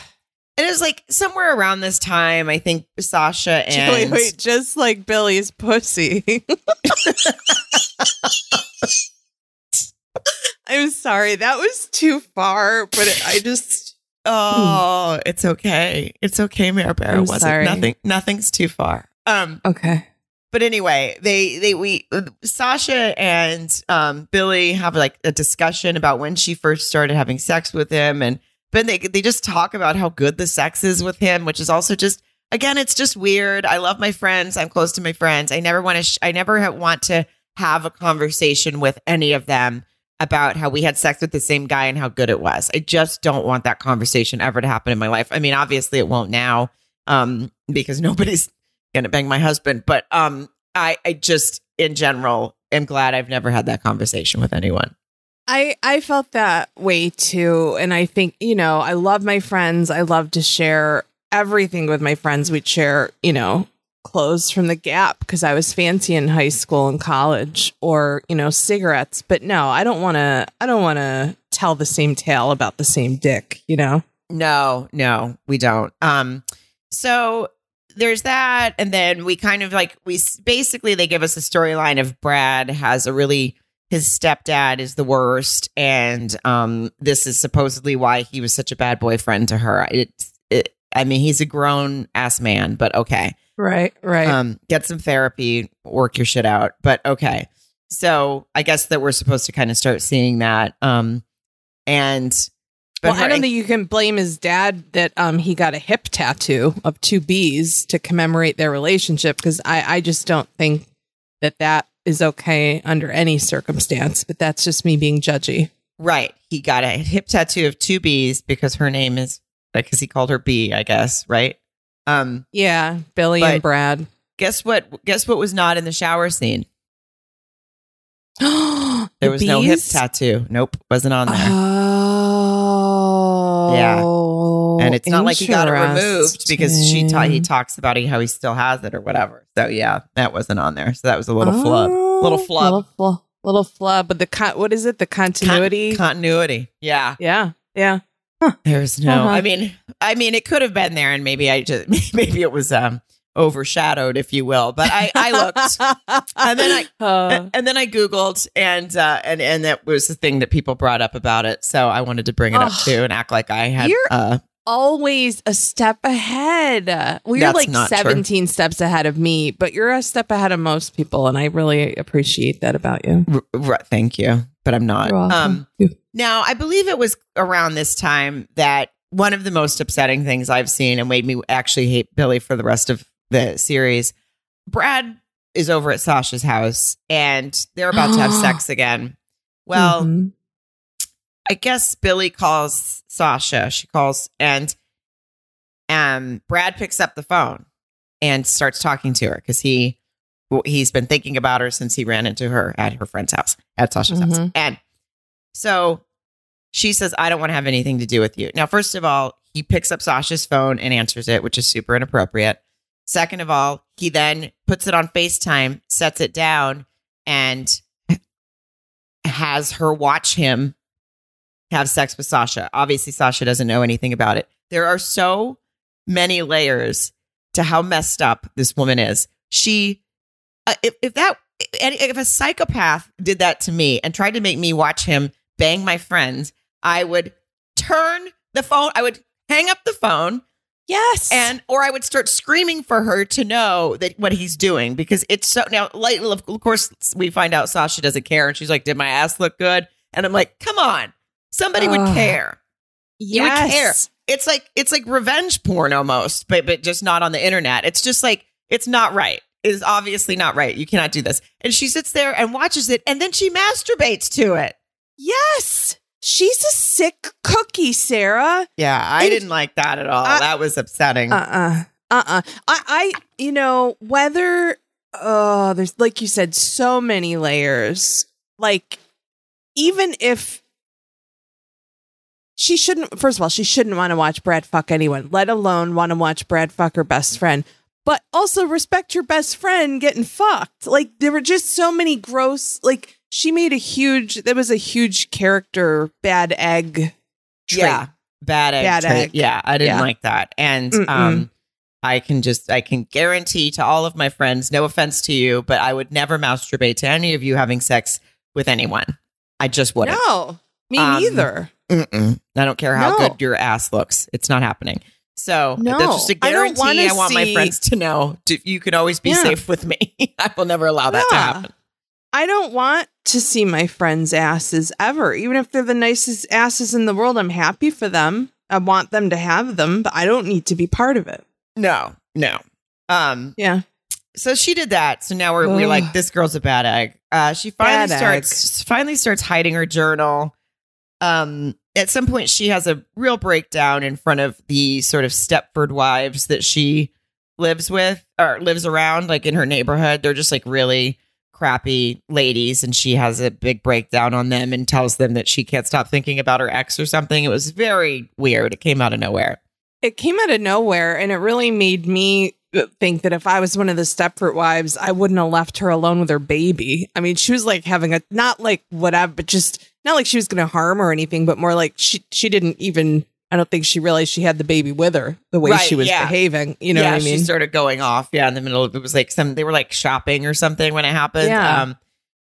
it was like somewhere around this time, I think Sasha and
wait, wait, just like Billie's pussy. I'm sorry, that was too far, but it, I just
oh, it's okay, it's okay, Mayor Bear.
I'm
wasn't
sorry.
nothing. Nothing's too far. Um,
okay.
but anyway, they they we Sasha and um Billie have like a discussion about when she first started having sex with him, and but they they just talk about how good the sex is with him, which is also just again, it's just weird. I love my friends. I'm close to my friends. I never want to. Sh- I never ha- want to have a conversation with any of them about how we had sex with the same guy and how good it was. I just don't want that conversation ever to happen in my life. I mean, obviously it won't now um because nobody's going to bang my husband, but um I I just in general am glad I've never had that conversation with anyone.
I I felt that way too, and I think you know I love my friends. I love to share everything with my friends. We'd share, you know, clothes from the Gap because I was fancy in high school and college, or you know, cigarettes. But no, I don't want to. I don't want to tell the same tale about the same dick. You know.
No, no, we don't. Um, so there's that, and then we kind of like we basically they give us a storyline of Brad has a really his stepdad is the worst, and um, this is supposedly why he was such a bad boyfriend to her. It's, it, I mean, he's a grown ass man, but okay.
Right. Right.
Um, get some therapy, work your shit out. But okay. So I guess that we're supposed to kind of start seeing that. Um, and
well, I don't think you can blame his dad that um he got a hip tattoo of two bees to commemorate their relationship because I I just don't think that that is okay under any circumstance. But that's just me being judgy.
right, he got a hip tattoo of two bees because her name is because he called her B, I guess. Right. Um,
Yeah,
Billie
and Brad.
guess what? Guess what was not in the shower scene?
there
There was no hip tattoo. Nope, wasn't on there.
Oh,
Yeah. and it's not like he got it removed because she ta- he talks about how he still has it or whatever. So yeah, that wasn't on there. So that was a little flub. Little
Oh,
flub.
little, fl- little flub. But the con- what is it? The continuity.
Con- continuity. Yeah.
yeah, yeah.
There's no.
Uh-huh.
I mean, I mean, it could have been there, and maybe I just maybe it was um overshadowed, if you will. But I I looked, and then I
Uh,
and then I googled, and uh, and and that was the thing that people brought up about it. So I wanted to bring it up too and act like I had.
You're-
Uh,
always a step ahead. Well, you're
That's
like
not true.
17 steps ahead of me, but you're a step ahead of most people. And I really appreciate that about you.
r- r- thank you, but I'm not. Um, Now, I believe it was around this time that one of the most upsetting things I've seen and made me actually hate Billie for the rest of the series. Brad is over at Sasha's house and they're about to have sex again. Well,
Mhm.
I guess Billie calls Sasha. She calls and Um, Brad picks up the phone and starts talking to her because he he's been thinking about her since he ran into her at her friend's house, at Sasha's house.
Mhm.
And so she says, I don't want to have anything to do with you. Now, first of all, he picks up Sasha's phone and answers it, which is super inappropriate. Second of all, he then puts it on FaceTime, sets it down, and has her watch him have sex with Sasha. Obviously, Sasha doesn't know anything about it. There are so many layers to how messed up this woman is. She, uh, if, that, if a psychopath did that to me and tried to make me watch him bang my friends, I would turn the phone, I would hang up the phone
Yes.
and or I would start screaming for her to know that what he's doing because it's so now like of course we find out Sasha doesn't care and she's like did my ass look good? And I'm like come on. Somebody would care. You would
yes.
care. It's like it's like revenge porn almost but but just not on the internet. It's just like it's not right. It is obviously not right. You cannot do this. And she sits there and watches it and then she masturbates to it.
Yes. She's a sick cookie, Sarah.
yeah I
And-
didn't like that at all
I-
that was upsetting
Uh uh-uh. uh. I, I, you know, whether, oh, there's, like you said, so many layers. Like, even if she shouldn't, first of all, she shouldn't want to watch Brad fuck anyone, let alone want to watch Brad fuck her best friend. But also respect your best friend getting fucked. Like, there were just so many gross, like, she made a huge, there was a huge character bad egg. Trait.
Yeah. Bad egg.
Bad egg.
Yeah. I didn't
Yeah.
like that. And
Mm-mm.
um I can just I can guarantee to all of my friends, no offense to you, but I would never masturbate to any of you having sex with anyone. I just wouldn't.
No, me
Um,
neither.
Mm-mm. I don't care how
No.
good your ass looks. It's not happening. So
No.
that's just a guarantee. I,
wanna
want my friends to know to, you can always be
Yeah.
safe with me. I will never allow that to happen.
I don't want to see my friends' asses ever. Even if they're the nicest asses in the world, I'm happy for them. I want them to have them, but I don't need to be part of it.
No, no. Um,
Yeah.
so she did that. So now we're, we're like, this girl's a bad egg. Uh, she finally
Bad
starts finally starts hiding her journal. Um, at some point, she has a real breakdown in front of the sort of Stepford wives that she lives with or lives around, like in her neighborhood. They're just like really crappy ladies, and she has a big breakdown on them and tells them that she can't stop thinking about her ex or something. It was very weird. It came out of nowhere.
It came out of nowhere and it really made me think that if I was one of the Stepford wives, I wouldn't have left her alone with her baby. I mean, she was like having a not like whatever, but just not like she was going to harm or anything, but more like she she didn't even I don't think she realized she had the baby with her the way
Right,
she was
yeah.
behaving. You know
yeah,
what I mean?
She started going off. Yeah, in the middle of it was like some they were like shopping or something when it happened.
Yeah.
Um,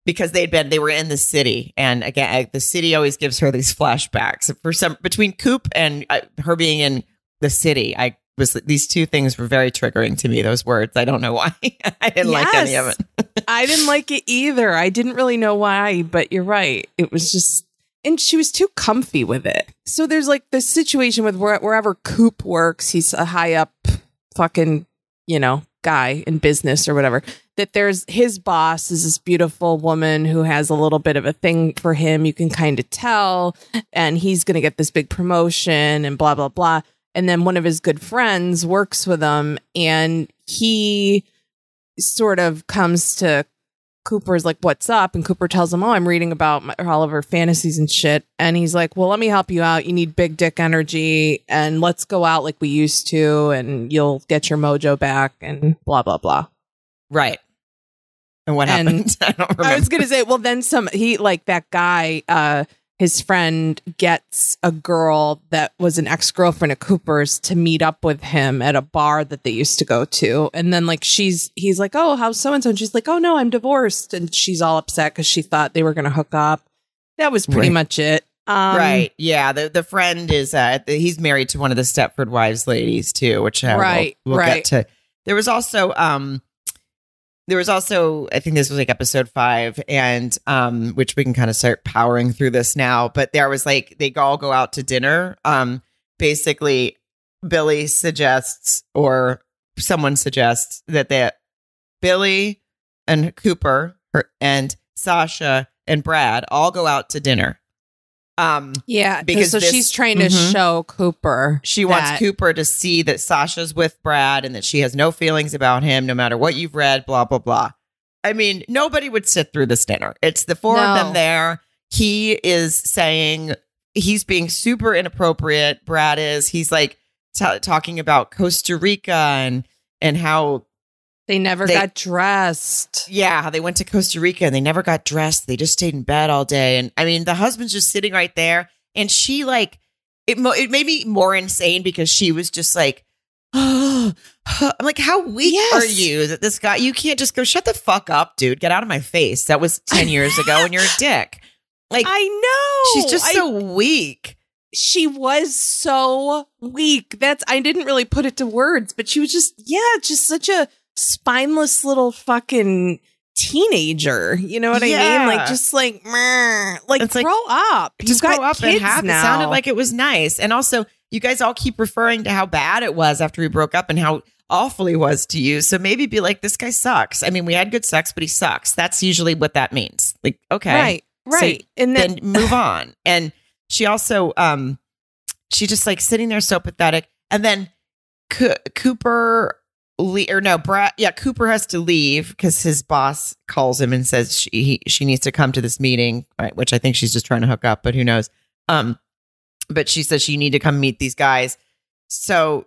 because they'd been they were in the city, and again, the city always gives her these flashbacks. For some between Coop and uh, her being in the city, I was these two things were very triggering to me. Those words, I don't know why. I didn't like any of it.
I didn't like it either. I didn't really know why, but you're right. It was just, and she was too comfy with it. So there's like this situation with where, wherever Coop works, he's a high up fucking, you know, guy in business or whatever. That there's his boss is this beautiful woman who has a little bit of a thing for him. You can kind of tell, and he's going to get this big promotion and blah, blah, blah. And then one of his good friends works with him, and he sort of comes to Cooper's like, "What's up?" And Cooper tells him, "Oh, I'm reading about my, all of her fantasies and shit." And he's like, "Well, let me help you out. You need big dick energy, and let's go out like we used to, and you'll get your mojo back." And blah blah blah.
Right. And what
And
happened? I don't remember.
I was gonna say, well, then some. He like that guy. uh his friend gets a girl that was an ex girlfriend of Cooper's to meet up with him at a bar that they used to go to. And then, like, she's, he's like, Oh, how's so and so? And she's like, Oh, no, I'm divorced. And she's all upset because she thought they were going to hook up. That was pretty
Right.
much it. Um,
right. Yeah. The the friend is uh he's married to one of the Stepford wives ladies too, which uh, we'll-
Right,
we'll,
right.
get to. There was also um there was also I think this was like episode five, and um which we can kind of start powering through this now. But there was like they all go out to dinner. Um basically Billie suggests or someone suggests that they Billie and Cooper her, and Sasha and Brad all go out to dinner. Um,
Yeah,
Because
so
this-
she's trying to
Mhm.
show Cooper
she wants Cooper to see that Sasha's with Brad and that she has no feelings about him, no matter what you've read, blah, blah, blah. I mean, nobody would sit through this dinner. It's the four of them there. He is saying he's being super inappropriate. Brad is. He's like t- talking about Costa Rica and and how
they never
They-
got dressed.
yeah, they went to Costa Rica and they never got dressed. They just stayed in bed all day. And I mean, the husband's just sitting right there. And she like, it, it made me more insane because she was just like, oh, I'm like, how weak
Yes.
are you that this guy, you can't just go, shut the fuck up, dude. Get out of my face. That was 10 years ago and you're a dick. Like,
I know.
she's just
I-
so weak.
she was so weak. That's I didn't really put it to words, but she was just yeah, just such a spineless little fucking teenager. You know what I mean? Like just like meh. like
It's like,
grow up. You've
just
got
grow up
kids
and have
now.
it sounded like it was nice. And also, you guys all keep referring to how bad it was after we broke up and how awful he was to you. So maybe be like, this guy sucks. I mean, we had good sex, but he sucks. That's usually what that means. Like, okay,
right, right. and then
then move on. And she also, um, she just like sitting there so pathetic. And then Co- Cooper. Le- or no, Brad. Yeah, Cooper has to leave because his boss calls him and says she he, she needs to come to this meeting, right? Which I think she's just trying to hook up, but who knows? Um, but she says she need to come meet these guys. So,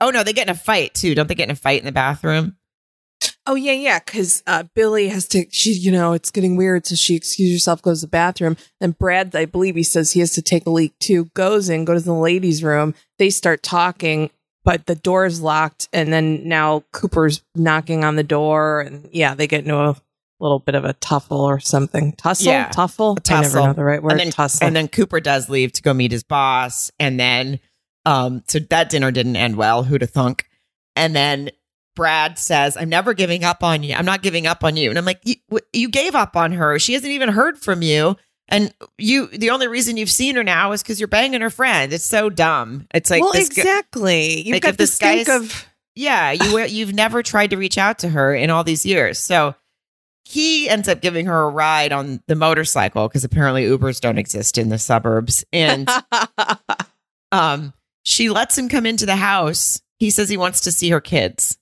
oh no, they get in a fight too. Don't they get in a fight in the bathroom?
Oh yeah, yeah. Because uh, Billie has to. She, you know, it's getting weird. So she excuses herself, goes to the bathroom. Then Brad, I believe he says he has to take a leak too. Goes in, goes to the ladies' room. They start talking, but the door is locked. And then now Cooper's knocking on the door, and yeah, they get into a little bit of a tuffle or something. Tussle,
Yeah,
tuffle.
a
I never
tussle.
know the right word.
and then
tussle.
and then Cooper does leave to go meet his boss, and then um, so that dinner didn't end well. Who'd have thunk? And then Brad says, "I'm never giving up on you. I'm not giving up on you." And I'm like, "You, you gave up on her. She hasn't even heard from you." And you, the only reason you've seen her now is because you're banging her friend. It's so dumb. It's like
well, exactly. You've
like,
got the
this
stink of.
yeah, you you've never tried to reach out to her in all these years. So he ends up giving her a ride on the motorcycle because apparently Ubers don't exist in the suburbs. And um, she lets him come into the house. He says he wants to see her kids.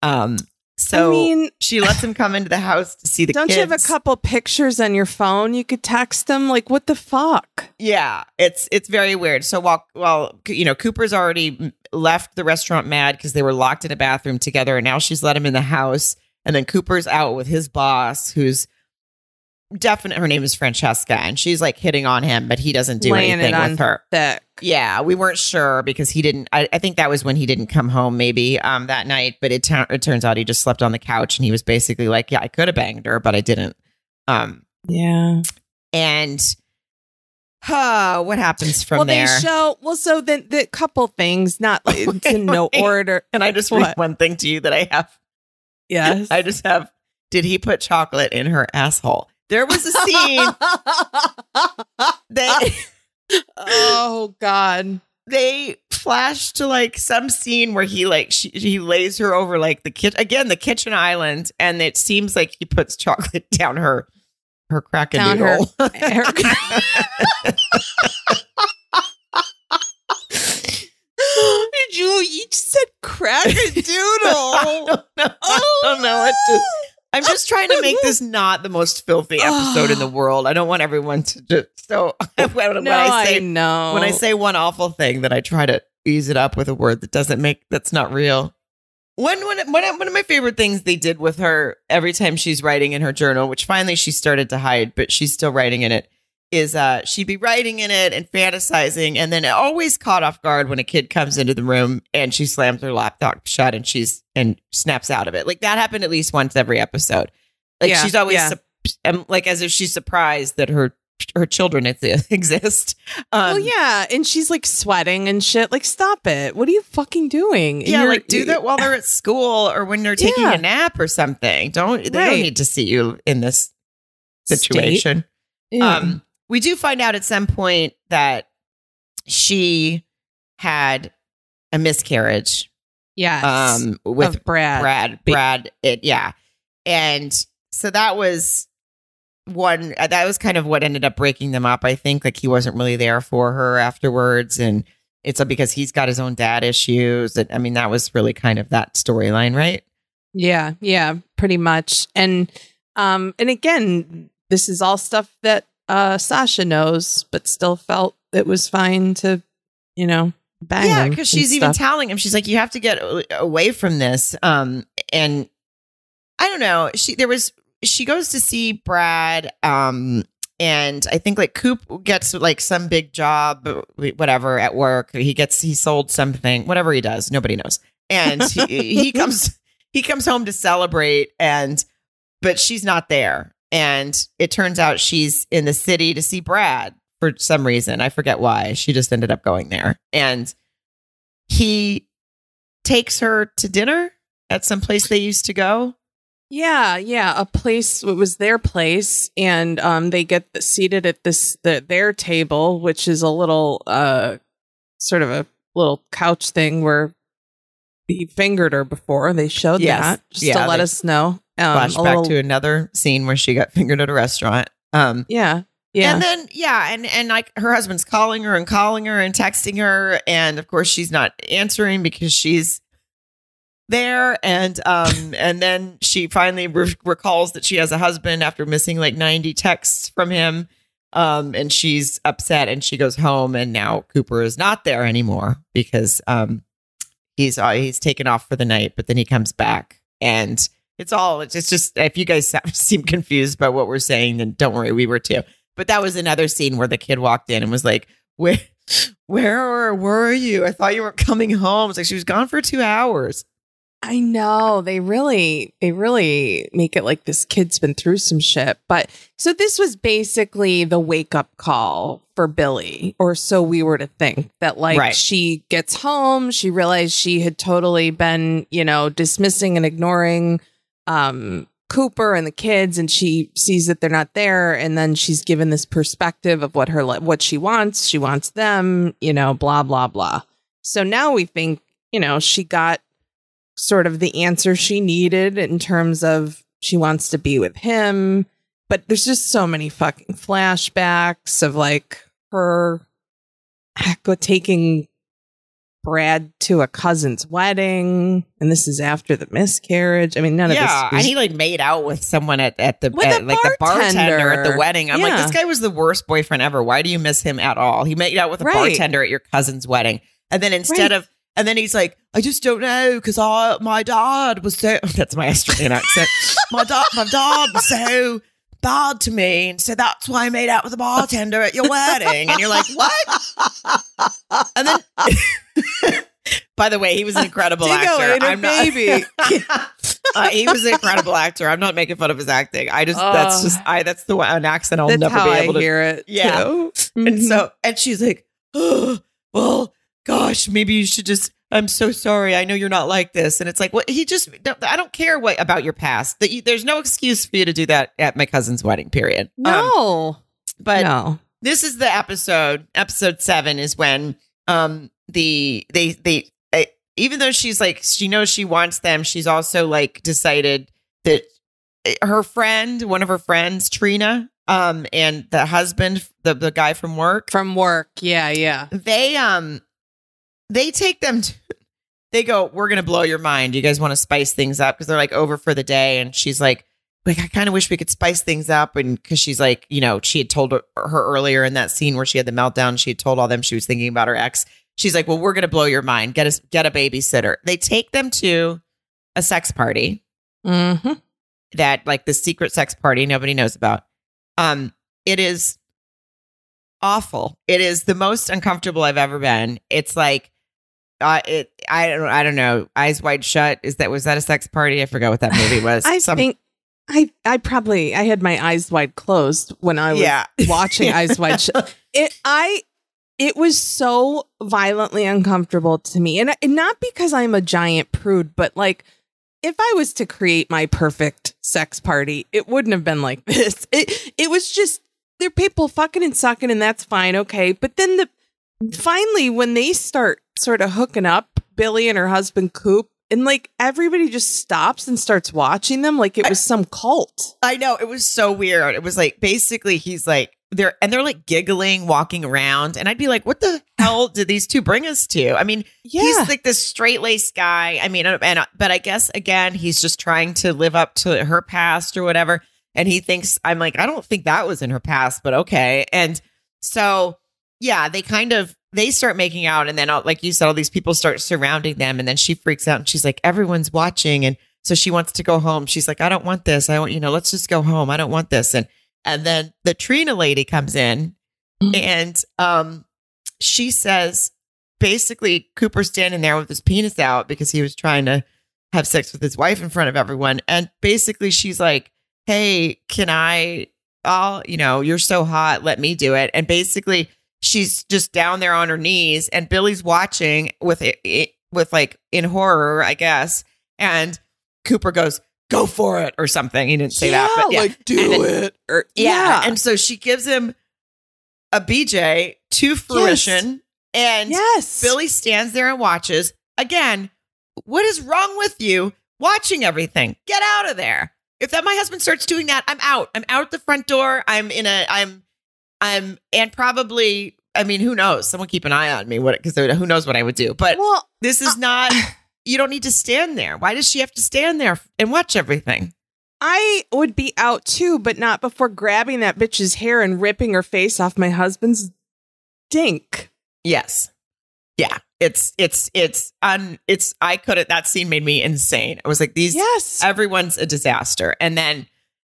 Um, so
I mean,
she lets him come into the house to see the kids.
don't
kids.
you have a couple pictures on your phone? You could text them. Like, what the fuck?
Yeah, it's it's very weird. So while while you know Cooper's already left the restaurant mad because they were locked in a bathroom together, and now she's let him in the house, and then Cooper's out with his boss, who's definite. Her name is Francesca, and she's like hitting on him, but he doesn't do
Laying
anything with her.
Thick.
Yeah, we weren't sure because he didn't. I, I think that was when he didn't come home, maybe um that night. But it, it turns out he just slept on the couch, and he was basically like, "Yeah, I could have banged her, but I didn't." Um,
Yeah.
and huh, what happens from
well,
there?
they show. Well, so then the couple things, not like in no
Wait.
order.
and I just
What?
one thing to you that I have.
Yes.
I just have. Did he put chocolate in her asshole? There was a scene that uh,
oh God.
they flashed to like some scene where he like she, he lays her over like the kitchen again the kitchen island, and it seems like he puts chocolate down her her crack a
Down her-
noodle.
Did you? You just said crack a doodle.
I don't know. I don't know. It just, I'm just trying to make this not the most filthy episode in the world. I don't want everyone to just so when,
no,
I
I,
say
know.
when I say one awful thing that I try to ease it up with a word that doesn't make that's not real. One, one, one, one of my favorite things they did with her every time she's writing in her journal, which finally she started to hide, but she's still writing in it, is uh she'd be writing in it and fantasizing, and then always caught off guard when a kid comes into the room and she slams her laptop shut and she's and snaps out of it. Like that happened at least once every episode. Like
Yeah,
she's always
yeah.
um, like as if she's surprised that her her children ex- exist. Um,
well, yeah, and she's like sweating and shit. Like, stop it! What are you fucking doing?
Yeah, like do that while they're at school or when they're taking
Yeah.
a nap or something. Don't they
Right.
don't need to see you in this situation.
Yeah.
Um, we do find out at some point that she had a miscarriage
yes,
um, with
of Brad.
Brad. Brad, it yeah, and so that was one uh, that was kind of what ended up breaking them up. I think like he wasn't really there for her afterwards, and it's because he's got his own dad issues. And I mean, that was really kind of that storyline, right?
Yeah, yeah, pretty much. And um and again, this is all stuff that uh Sasha knows, but still felt it was fine to, you know, bang.
yeah, because she's even telling him, she's like, you have to get away from this. Um, and I don't know. She there was she goes to see Brad. Um, and I think like Coop gets like some big job, whatever at work. He gets he sold something, whatever he does, nobody knows. And he, he comes he comes home to celebrate, and but she's not there. And it turns out she's in the city to see Brad for some reason. I forget why. She just ended up going there. And he takes her to dinner at some place they used to go.
Yeah, yeah, a place it was their place and um they get seated at this the, their table which is a little uh sort of a little couch thing where he fingered her before. They showed
Yes.
that just
Yeah,
to let
they-
us know. Um
Flashback
little,
to another scene where she got fingered at a restaurant. Um,
Yeah. Yeah.
And then yeah, and and like her husband's calling her and calling her and texting her, and of course she's not answering because she's there. And um, and then she finally re- recalls that she has a husband after missing like ninety texts from him. Um, and she's upset, and she goes home, and now Cooper is not there anymore because um, he's uh, he's taken off for the night, but then he comes back, and it's all it's just if you guys seem confused by what we're saying, then don't worry, we were too. But that was another scene where the kid walked in and was like, "Where, where were you? I thought you were coming home." It's like she was gone for two hours.
I know they really they really make it like this kid's been through some shit. But so this was basically the wake up call for Billie, or so we were to think that like
Right.
she gets home, she realized she had totally been, you know, dismissing and ignoring um Cooper and the kids and she sees that they're not there and then she's given this perspective of what her what she wants, she wants them, you know, blah blah blah. So now we think, you know, she got sort of the answer she needed in terms of she wants to be with him. But there's just so many fucking flashbacks of like her taking Brad to a cousin's wedding, and this is after the miscarriage. I mean, none
yeah,
of
and
this. Was,
he like made out with someone at, at the at, like the bartender at the wedding. I'm like, this guy was the worst boyfriend ever. Why do you miss him at all? He made out with a
Right.
bartender at your cousin's wedding, and then instead
Right.
of and then he's like, I just don't know because I my dad was so that's my Australian accent. my dad my dad was so bad to me, and so that's why I made out with a bartender at your wedding. And you're like, what? And then. By the way, he was an incredible actor. I'm not-
baby.
uh, he was an incredible actor. I'm not making fun of his acting. I just that's
Oh.
just I that's the an accent I'll
that's
never be
I
able to.
hear it.
Yeah.
too.
And so and she's like, oh, well, gosh, maybe you should just. I'm so sorry. I know you're not like this, and it's like, what? He just. I don't care what about your past. That you, there's no excuse for you to do that at my cousin's wedding. Period. Um,
no,
but
no.
this is the episode episode seven is when um the they they uh, even though she's like she knows she wants them she's also like decided that uh, her friend one of her friends trina um and the husband the, the guy from work
From work, yeah, yeah.
they um they take them to, they go we're gonna blow your mind you guys want to spice things up because they're like over for the day and she's like like i kind of wish we could spice things up and because she's like you know she had told her, earlier in that scene where she had the meltdown she had told all them she was thinking about her ex she's like well we're gonna blow your mind get us get a babysitter they take them to a sex party
Mm-hmm.
that like the secret sex party nobody knows about. Um, it is awful. It is the most uncomfortable I've ever been. It's like, uh, it. I don't. I don't know. Eyes wide shut. Is that was that a sex party? I forgot what that movie was.
I
Some-
think I I probably I had my eyes wide closed when I was
Yeah.
watching Eyes Wide Shut. It I it was so violently uncomfortable to me, and, and not because I'm a giant prude, but like if I was to create my perfect sex party, it wouldn't have been like this. It it was just there are people fucking and sucking, and that's fine, okay. But then the finally when they start sort of hooking up, Billie and her husband Coop, And like everybody just stops and starts watching them like it was some cult.
I know it was so weird. It was like basically he's like they're and they're like giggling, walking around, and I'd be like, "What the hell did these two bring us to?" I mean,
Yeah.
he's like this straight laced guy. I mean, and but I guess again, he's just trying to live up to her past or whatever, and he thinks I'm like, I don't think that was in her past, but okay, and so yeah, they kind of they start making out, and then uh, like you said, all these people start surrounding them, and then she freaks out, and she's like, everyone's watching, and so she wants to go home. She's like, I don't want this. I want you know, let's just go home. I don't want this, and and then the Trina lady comes in,
Mhm.
and um, she says basically Cooper's standing there with his penis out because he was trying to have sex with his wife in front of everyone. And basically she's like, Hey, can I I'll, you know, you're so hot, let me do it. And basically she's just down there on her knees and Billie's watching with it, it with like in horror, I guess. And Cooper goes, Go for it or something. He didn't say that, but yeah.
like do
then-
it. Or,
Yeah. And so she gives him a BJ to fruition. And
yes.
Billie stands there and watches. Again, what is wrong with you watching everything? Get out of there. If that my husband starts doing that, I'm out. I'm out the front door. I'm in a I'm I'm and probably I mean, who knows? Someone keep an eye on me what because who knows what I would do. But
well,
this is not you don't need to stand there. Why does she have to stand there and watch everything?
I would be out too, but not before grabbing that bitch's hair and ripping her face off my husband's dink.
Yes. Yeah. It's it's it's un it's I couldn't that scene made me insane. I was like these
Yes.
everyone's a disaster. And then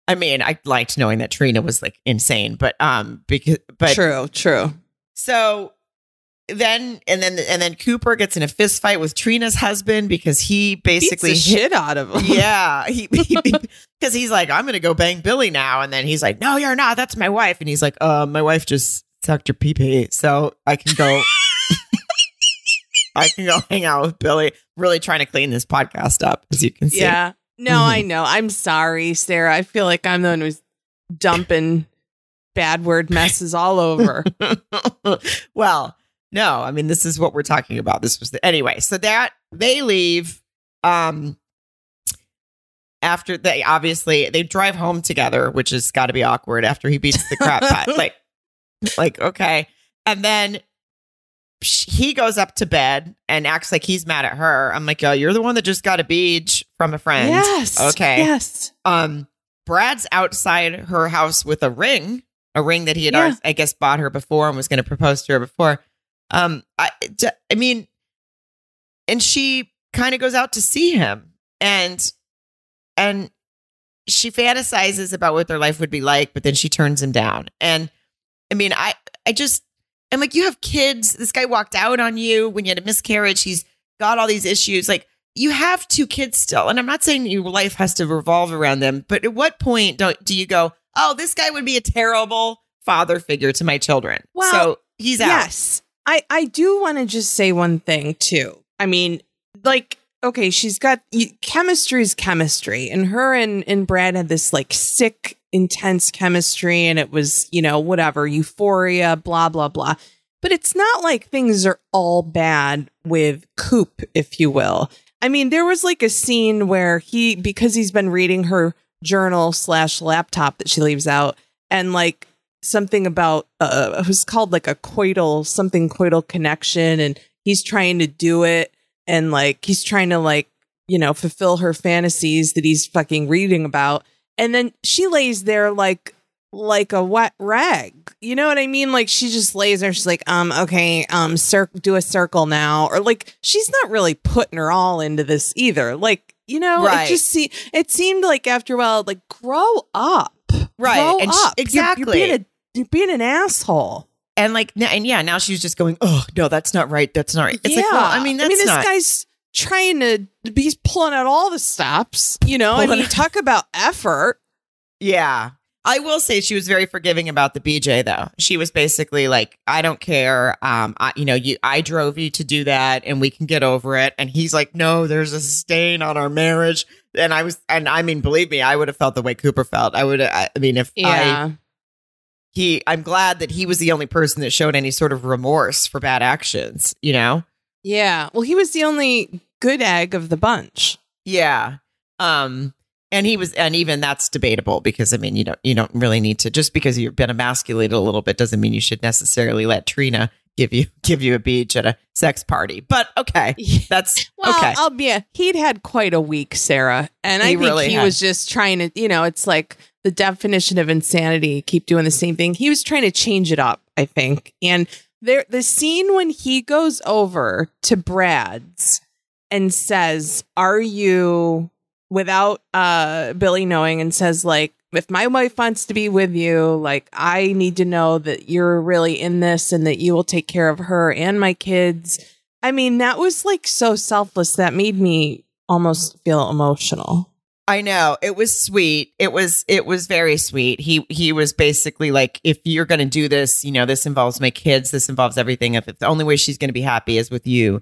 I mean, I liked knowing that Trina was like insane, but um because but
true, true.
so then and then and then Cooper gets in a fist fight with Trina's husband because he basically
Beats the
hit
shit out of him.
yeah, he because he's like, I'm gonna go bang Billie now, and then he's like, No, you're not. That's my wife, and he's like, Uh, my wife just sucked your pee pee, so I can go. I can go hang out with Billie. Really trying to clean this podcast up, as you can see.
Yeah. No,
Mhm.
I know. I'm sorry, Sarah. I feel like I'm the one who's dumping bad word messes all over.
well, no, I mean this is what we're talking about. This was the anyway. So that they leave. Um, after they obviously they drive home together, which has got to be awkward after he beats the crap pot. like, like okay, and then he goes up to bed and acts like he's mad at her. I'm like, oh, you're the one that just got a beach from a friend.
yes.
Okay.
Yes.
Um, Brad's outside her house with a ring, a ring that he had,
Yeah.
already- I guess, bought her before and was going to propose to her before. Um, I, d- I mean, and she kind of goes out to see him, and and she fantasizes about what their life would be like, but then she turns him down. And I mean, I, I just, I'm like, you have kids. This guy walked out on you when you had a miscarriage. He's got all these issues. Like, you have two kids still, and I'm not saying your life has to revolve around them, but at what point don't do you go, oh, this guy would be a terrible father figure to my children?
Well,
so he's out.
Yes. I, I do want to just say one thing too. I mean, like, okay, she's got chemistry is chemistry, and her and, and Brad had this like sick, intense chemistry, and it was, you know, whatever, euphoria, blah, blah, blah. But it's not like things are all bad with Coop, if you will. I mean, there was like a scene where he, because he's been reading her journal slash laptop that she leaves out, and like something about uh it was called like a coital something coital connection and he's trying to do it and like he's trying to like you know fulfill her fantasies that he's fucking reading about and then she lays there like like a wet rag you know what i mean like she just lays there she's like um okay um cir- do a circle now or like she's not really putting her all into this either like you know
Right.
it just see it seemed like after a while like grow up
Right.
Grow
And
up. You're-
exactly.
You're, being a you're being an asshole.
And like, and yeah, now she's just going, oh, no, that's not right. That's not right. It's like, well, I mean, that's
this
not.
guy's trying to he's pulling out all the stops. You know, I mean, talk about effort.
Yeah. I will say she was very forgiving about the BJ though. She was basically like, I don't care. Um, I, you know, you, I drove you to do that and we can get over it. And he's like, no, there's a stain on our marriage. And I was, and I mean, believe me, I would have felt the way Cooper felt. I would, I, I mean, if I, he, I'm glad that he was the only person that showed any sort of remorse for bad actions, you know?
Yeah. Well, he was the only good egg of the bunch.
Yeah. Um and he was and even that's debatable because I mean you don't you don't really need to just because you've been emasculated a little bit doesn't mean you should necessarily let Trina give you give you a beach at a sex party. But okay. That's
well,
okay.
I'll be a, he'd had quite a week, Sarah. And I
He
think
really
he
had.
was just trying to, you know, it's like the definition of insanity, keep doing the same thing. He was trying to change it up, I think. And there the scene when he goes over to Brad's and says, Are you without uh Billie knowing and says like if my wife wants to be with you, like I need to know that you're really in this and that you will take care of her and my kids. I mean, that was like so selfless that made me almost feel emotional.
I know. It was sweet. It was it was very sweet. He he was basically like if you're going to do this, you know, this involves my kids, this involves everything. If, if the only way she's going to be happy is with you,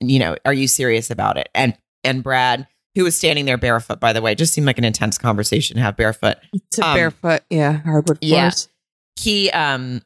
you know, are you serious about it? And and Brad, who was standing there barefoot by the way, just seemed like an intense conversation to have barefoot.
To
Um,
barefoot, yeah, hardwood
yeah.
floors.
He um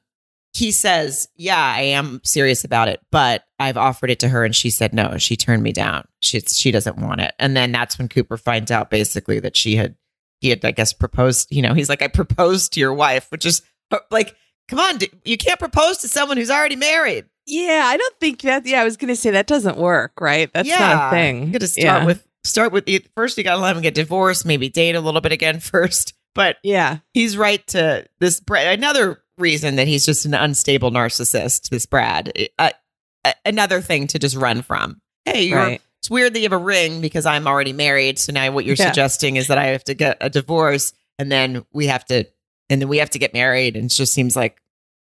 he says, "Yeah, I am serious about it, but I've offered it to her and she said no. She turned me down. She she doesn't want it." And then that's when Cooper finds out basically that she had he had I guess proposed, you know, he's like I proposed to your wife, which is uh, like come on, you can't propose to someone who's already married.
Yeah, I don't think that. Yeah, I was to say that doesn't work, right? That's not a thing.
You got to start
yeah.
with start with the first you got to let him get divorced, maybe date a little bit again first. But
Yeah,
he's right to this Brad. Another reason that he's just an unstable narcissist. This Brad. Uh, another thing to just run from. Hey, you're,
right.
it's weird that you have a ring because I'm already married. So now what you're
Yeah.
suggesting is that I have to get a divorce, and then we have to, and then we have to get married. And it just seems like,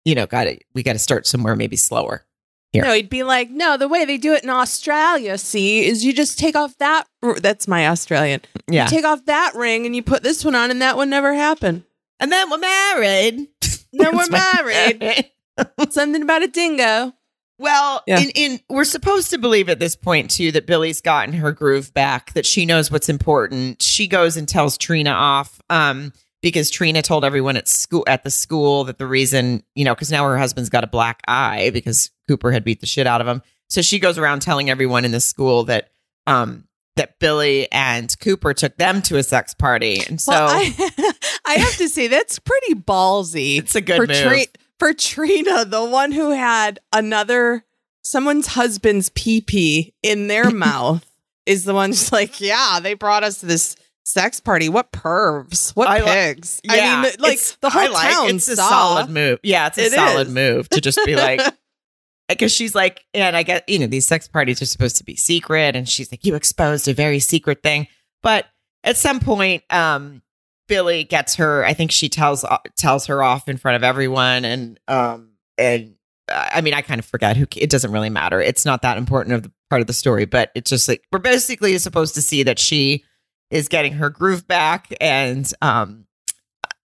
you know, got to we got to start somewhere maybe slower. Here.
No, he'd be like, no, the way they do it in Australia, see, is you just take off that. r- That's my Australian.
Yeah,
You take off that ring and you put this one on, and that one never happened.
and then we're married.
Then we're married. Something about a dingo.
Well,
Yeah.
in, in we're supposed to believe at this point too that Billie's gotten her groove back, that she knows what's important. She goes and tells Trina off um, because Trina told everyone at school at the school that the reason, you know, because now her husband's got a black eye because Cooper had beat the shit out of him. So she goes around telling everyone in the school that um, that Billie and Cooper took them to a sex party, and so
well, I, I have to say that's pretty ballsy
it's a good
for
move.
Tri- for Trina, the one who had another someone's husband's pee pee in their mouth, is the one just like, yeah, they brought us to this sex party. What pervs? What
I li-
pigs?
Yeah,
I mean, like the whole
I like-
town
It's a
saw.
solid move. Yeah, it's a
It
solid
is.
move to just be like, because she's like, and I get, you know, these sex parties are supposed to be secret, and she's like, you exposed a very secret thing. But at some point, um, Billie gets her. I think she tells uh, tells her off in front of everyone, and um, and uh, I mean, I kind of forget who. It doesn't really matter. It's not that important of the part of the story, but it's just like we're basically supposed to see that she is getting her groove back, and um,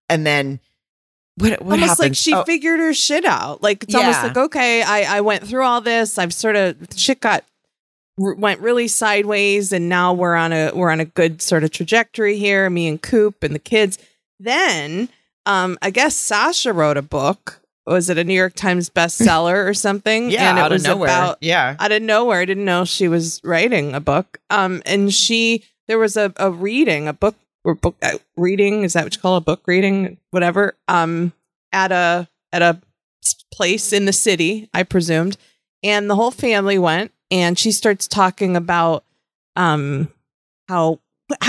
and then what what
almost like she
Oh,
figured her shit out. Like it's almost like okay, I I went through all this. I've sort of shit got went really sideways, and now we're on a we're on a good sort of trajectory here. Me and Coop and the kids. Then, um, I guess Sasha wrote a book. Was it a New York Times bestseller or something?
yeah,
and it
out
was
of nowhere.
about
yeah,
out of nowhere. I didn't know she was writing a book. Um, and she there was a, a reading, a book or book uh, reading. Is that what you call a book reading? Whatever. Um, at a at a place in the city, I presumed, and the whole family went. And she starts talking about um how,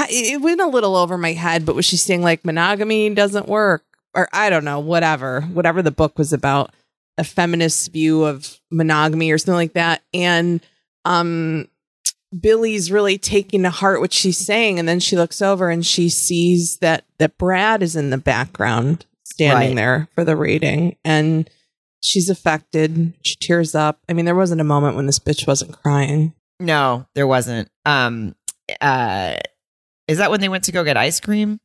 it went a little over my head, but was she saying like monogamy doesn't work or I don't know, whatever, whatever the book was about, a feminist view of monogamy or something like that. And um Billie's really taking to heart what she's saying, and then she looks over and she sees that that Brad is in the background standing
Right.
there for the reading, and she's affected. She tears up. I mean, there wasn't a moment when this bitch wasn't crying.
no, there wasn't. Um, uh, is that when they went to go get ice cream?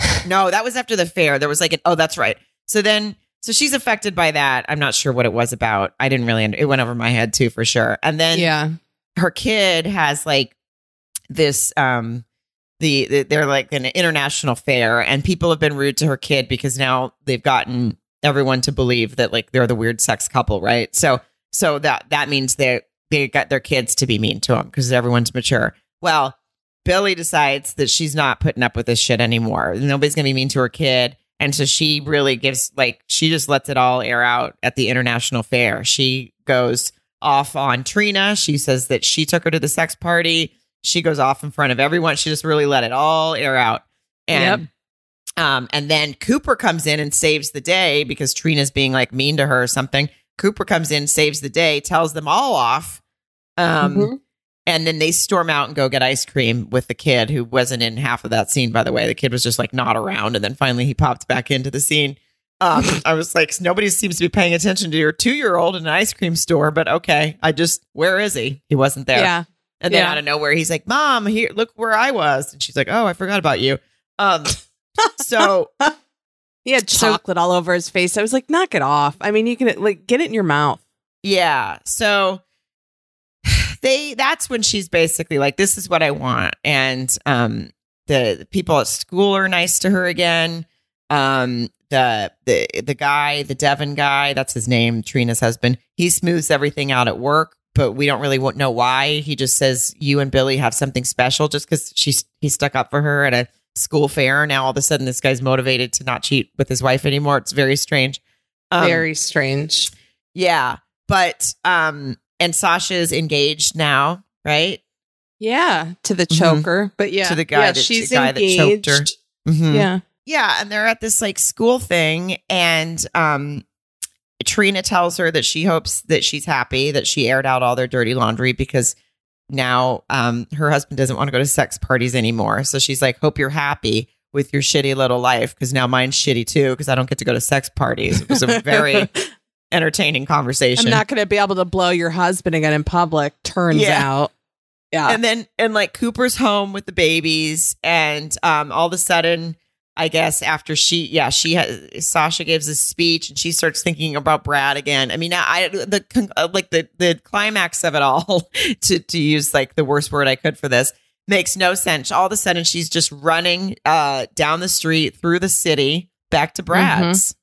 No, that was after the fair. There was like an oh, that's right. So then, so she's affected by that. I'm not sure what it was about. I didn't really. It went over my head too, for sure. And then
yeah,
her kid has like this um the, the they're like an international fair and people have been rude to her kid because now they've gotten everyone to believe that like they're the weird sex couple right so so that that means they they got their kids to be mean to them because everyone's mature. Well, Billie decides that she's not putting up with this shit anymore. Nobody's gonna be mean to her kid. And so she really gives like she just lets it all air out at the international fair. She goes off on Trina. She says that she took her to the sex party. She goes off in front of everyone. She just really let it all air out. And um, and then Cooper comes in and saves the day because Trina's being like mean to her or something. Cooper comes in, saves the day, tells them all off. Um,
Mhm.
and then they storm out and go get ice cream with the kid who wasn't in half of that scene, by the way. The kid was just like not around. And then finally he popped back into the scene. Um, I was like, nobody seems to be paying attention to your two year old in an ice cream store, but okay. I just, where is he? He wasn't there.
Yeah.
And then
Yeah.
out of nowhere, he's like, Mom, here, look where I was. And she's like, Oh, I forgot about you. Um, so
He had
So-
chocolate all over his face. I was like, knock it off. I mean, you can like get it in your mouth.
Yeah. So they that's when she's basically like, This is what I want. And um the, the people at school are nice to her again. Um the the the guy, the Devon guy, that's his name, Trina's husband, he smooths everything out at work, but we don't really know why. He just says you and Billie have something special just because she's he stuck up for her at a school fair. Now all of a sudden this guy's motivated to not cheat with his wife anymore. It's very strange. Um,
Very strange.
yeah, but um, and Sasha's engaged now, right?
Yeah, to the
Mhm.
choker. But yeah,
To the guy
yeah,
that-
she's
the guy that
engaged.
choked her. Mhm.
Yeah.
yeah, and they're at this like school thing, and um, Trina tells her that she hopes that she's happy that she aired out all their dirty laundry because now um her husband doesn't want to go to sex parties anymore. So she's like, "Hope you're happy." With your shitty little life, because now mine's shitty too, because I don't get to go to sex parties. It was a very entertaining conversation.
I'm not going to be able to blow your husband again in public. Turns
Yeah.
out. Yeah.
and then and like Cooper's home with the babies, and um, all of a sudden, I guess after she, yeah, she has Sasha gives a speech, and she starts thinking about Brad again. I mean, I the uh, like the the climax of it all, to to use like the worst word I could for this, makes no sense. All of a sudden, she's just running uh down the street through the city back to Brad's.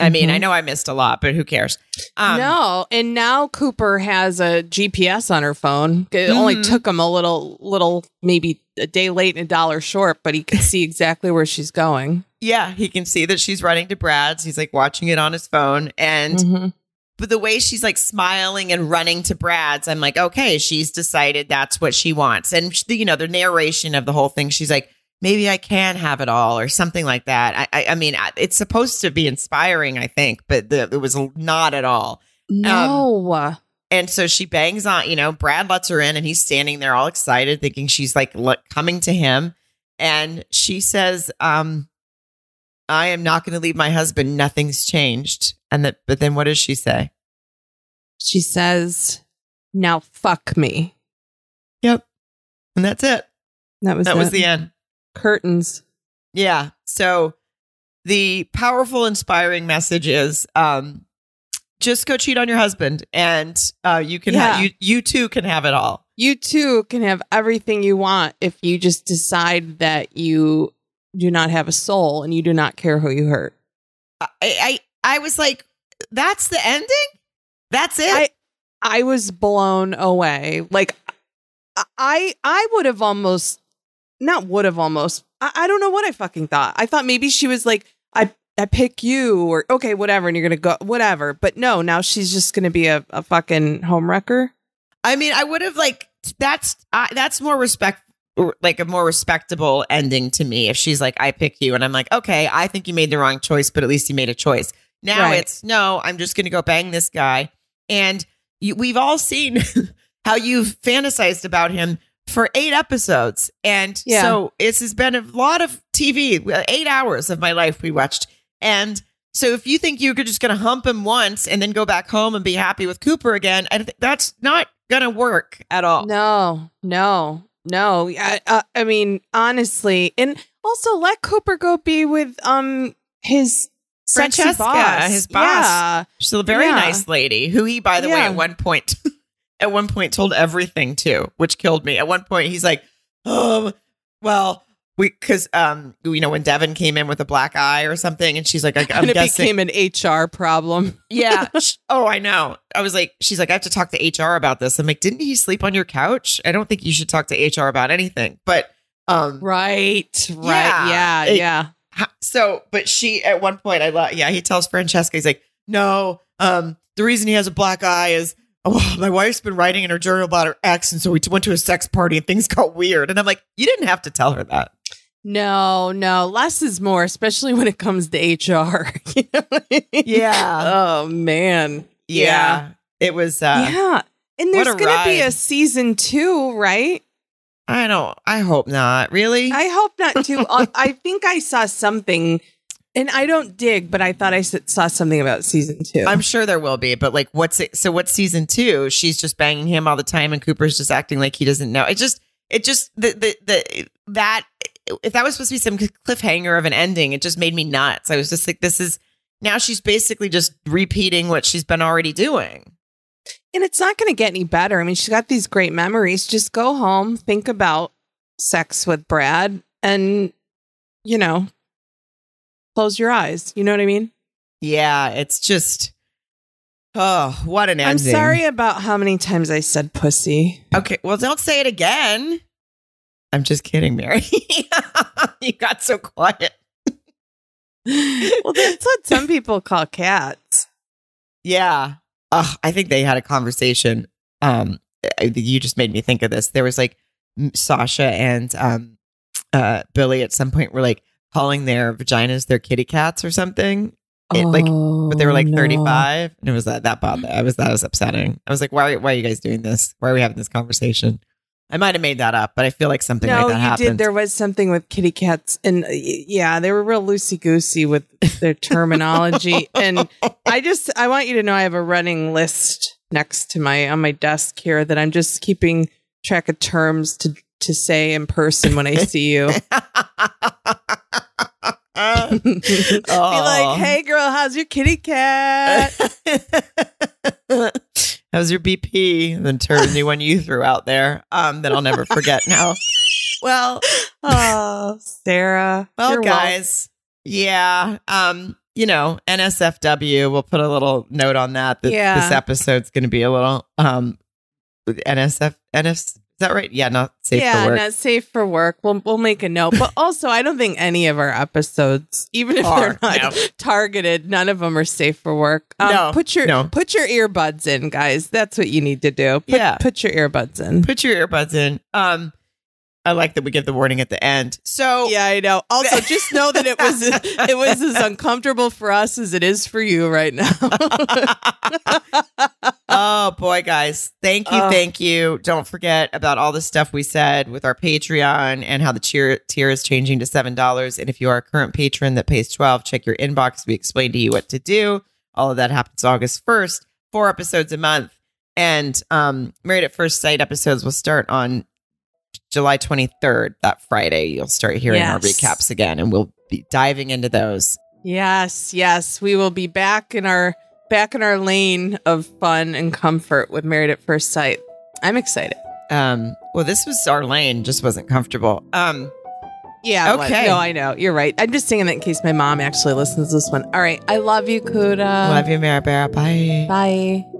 I mean,
Mhm.
I know I missed a lot, but who cares? Um,
no, and now Cooper has a GPS on her phone. It only
Mhm.
took him a little, little, maybe a day late and a dollar short, but he can see exactly where she's going.
Yeah, he can see that she's running to Brad's. He's like watching it on his phone. And
Mhm.
but the way she's like smiling and running to Brad's, I'm like, okay, she's decided that's what she wants. And you know, the narration of the whole thing, she's like, maybe I can have it all, or something like that. I, I, I mean, it's supposed to be inspiring, I think, but the, it was not at all.
No.
And so she bangs on, you know, Brad lets her in and he's standing there all excited, thinking she's like look, coming to him. And she says, um, I am not going to leave my husband. Nothing's changed. And that, but then what does she say?
she says, now fuck me.
Yep. And that's it.
That was
That was the end.
Curtains.
Yeah. So the powerful, inspiring message is, um, just go cheat on your husband and, uh, you can,
Yeah.
ha- you, you too can have it all.
You too can have everything you want if you just decide that you do not have a soul and you do not care who you hurt.
I, I, I was like, that's the ending. That's it.
I I was blown away. Like I I would have almost not would have almost I, I don't know what I fucking thought. I thought maybe she was like I I pick you or okay whatever and you're gonna go whatever. But no, now she's just gonna be a, a fucking home wrecker.
I mean, I would have like that's uh, that's more respect like a more respectable ending to me if she's like I pick you and I'm like okay I think you made the wrong choice but at least you made a choice. Now
Right.
it's no I'm just going to go bang this guy and you, we've all seen how you've fantasized about him for 8 episodes and
Yeah.
so it's has been a lot of TV 8 hours of my life we watched and so if you think you're just going to hump him once and then go back home and be happy with Cooper again, I think that's not going to work at all.
No, no, no. I, uh, I mean, honestly, and also let Cooper go be with um his
Francesca,
boss.
his boss.
Yeah.
She's a very
Yeah.
nice lady who he, by the way,
Yeah.
at one point, at one point told everything to, which killed me. At one point, he's like, "Oh, well, we because um you know when Devin came in with a black eye or something, and she's like, I, I'm
and it
guessing,
became an HR problem.
yeah. oh, I know. I was like, she's like, I have to talk to HR about this. I'm like, didn't he sleep on your couch? I don't think you should talk to HR about anything. But um,
Right. Right.
Yeah.
Yeah.
It-
yeah.
So but she at one point i love yeah he tells francesca he's like no um the reason he has a black eye is oh my wife's been writing in her journal about her ex and so we went to a sex party and things got weird and i'm like you didn't have to tell her that
No, no. Less is more, especially when it comes to HR. You know I mean?
yeah
Oh man.
yeah, it was uh
yeah. And there's going to be a season two, right?
i don't i hope not really
I hope not too. Uh, I think I saw something, and I don't dig, but I thought I saw something about season two.
i'm sure there will be but like what's it so what's season two she's just banging him all the time and cooper's just acting like he doesn't know it just it just the the, the that if that was supposed to be some cliffhanger of an ending it just made me nuts i was just like this is now she's basically just repeating what she's been already doing
and it's not going to get any better. I mean, she's got these great memories. Just go home, think about sex with Brad, and you know, close your eyes. You know what I mean?
yeah it's just oh what an ending
I'm sorry about how many times I said pussy.
okay well don't say it again i'm just kidding mary you got so quiet
well, that's what some people call cats.
Yeah. Ugh, I think they had a conversation. Um, you just made me think of this. There was like Sasha and um, uh, Billie at some point were like calling their vaginas their kitty cats or something. It, like, but they were like
Oh, no.
35 and it was that, that bothered. I was, that was upsetting. I was like, why, why are you guys doing this? Why are we having this conversation? I might have made that up, but I feel like something
No,
like that
you
happened.
did. There was something with kitty cats, and uh, yeah, they were real loosey goosey with their terminology. and I just, I want you to know, I have a running list next to my on my desk here that I'm just keeping track of terms to to say in person when I see you. Be like, "Hey, girl, how's your kitty cat?"
How's your BP? And then turn the new one you threw out there. Um, that I'll never forget now. Well,
oh, Sarah.
well,
you're welcome.
guys. Yeah. Um, you know, NSFW, we'll put a little note on that that
Yeah.
this episode's gonna be a little um NSF NS is that right? Yeah, not safe
yeah,
for work.
not safe for work. We'll we'll make a note. But also, I don't think any of our episodes, even if
Are,
they're not
no.
targeted, none of them are safe for work. Um,
No,
put your
no.
put your earbuds in, guys. That's what you need to do. Put,
Yeah.
put your earbuds in.
Put your earbuds in. Um I like that we give the warning at the end. So
Yeah, I know. Also, just know that it was it was as uncomfortable for us as it is for you right now.
oh boy, guys. Thank you.
Oh.
Thank you. Don't forget about all the stuff we said with our Patreon and how the tier tier is changing to seven dollars. And if you are a current patron that pays twelve, check your inbox. We explain to you what to do. All of that happens August first. Four episodes a month. And um Married at First Sight episodes will start on July 23rd, that Friday. You'll start hearing our recaps again, and we'll be diving into those.
yes, yes, we will be back in our back in our lane of fun and comfort with Married at First Sight. I'm excited.
Um, well, this was our lane, just wasn't comfortable. Um,
Yeah.
Okay.
No, I know. You're right. I'm just saying that in case my mom actually listens to this one. All right. I love you, Kuda.
love you, Mara Bear. Bye.
Bye.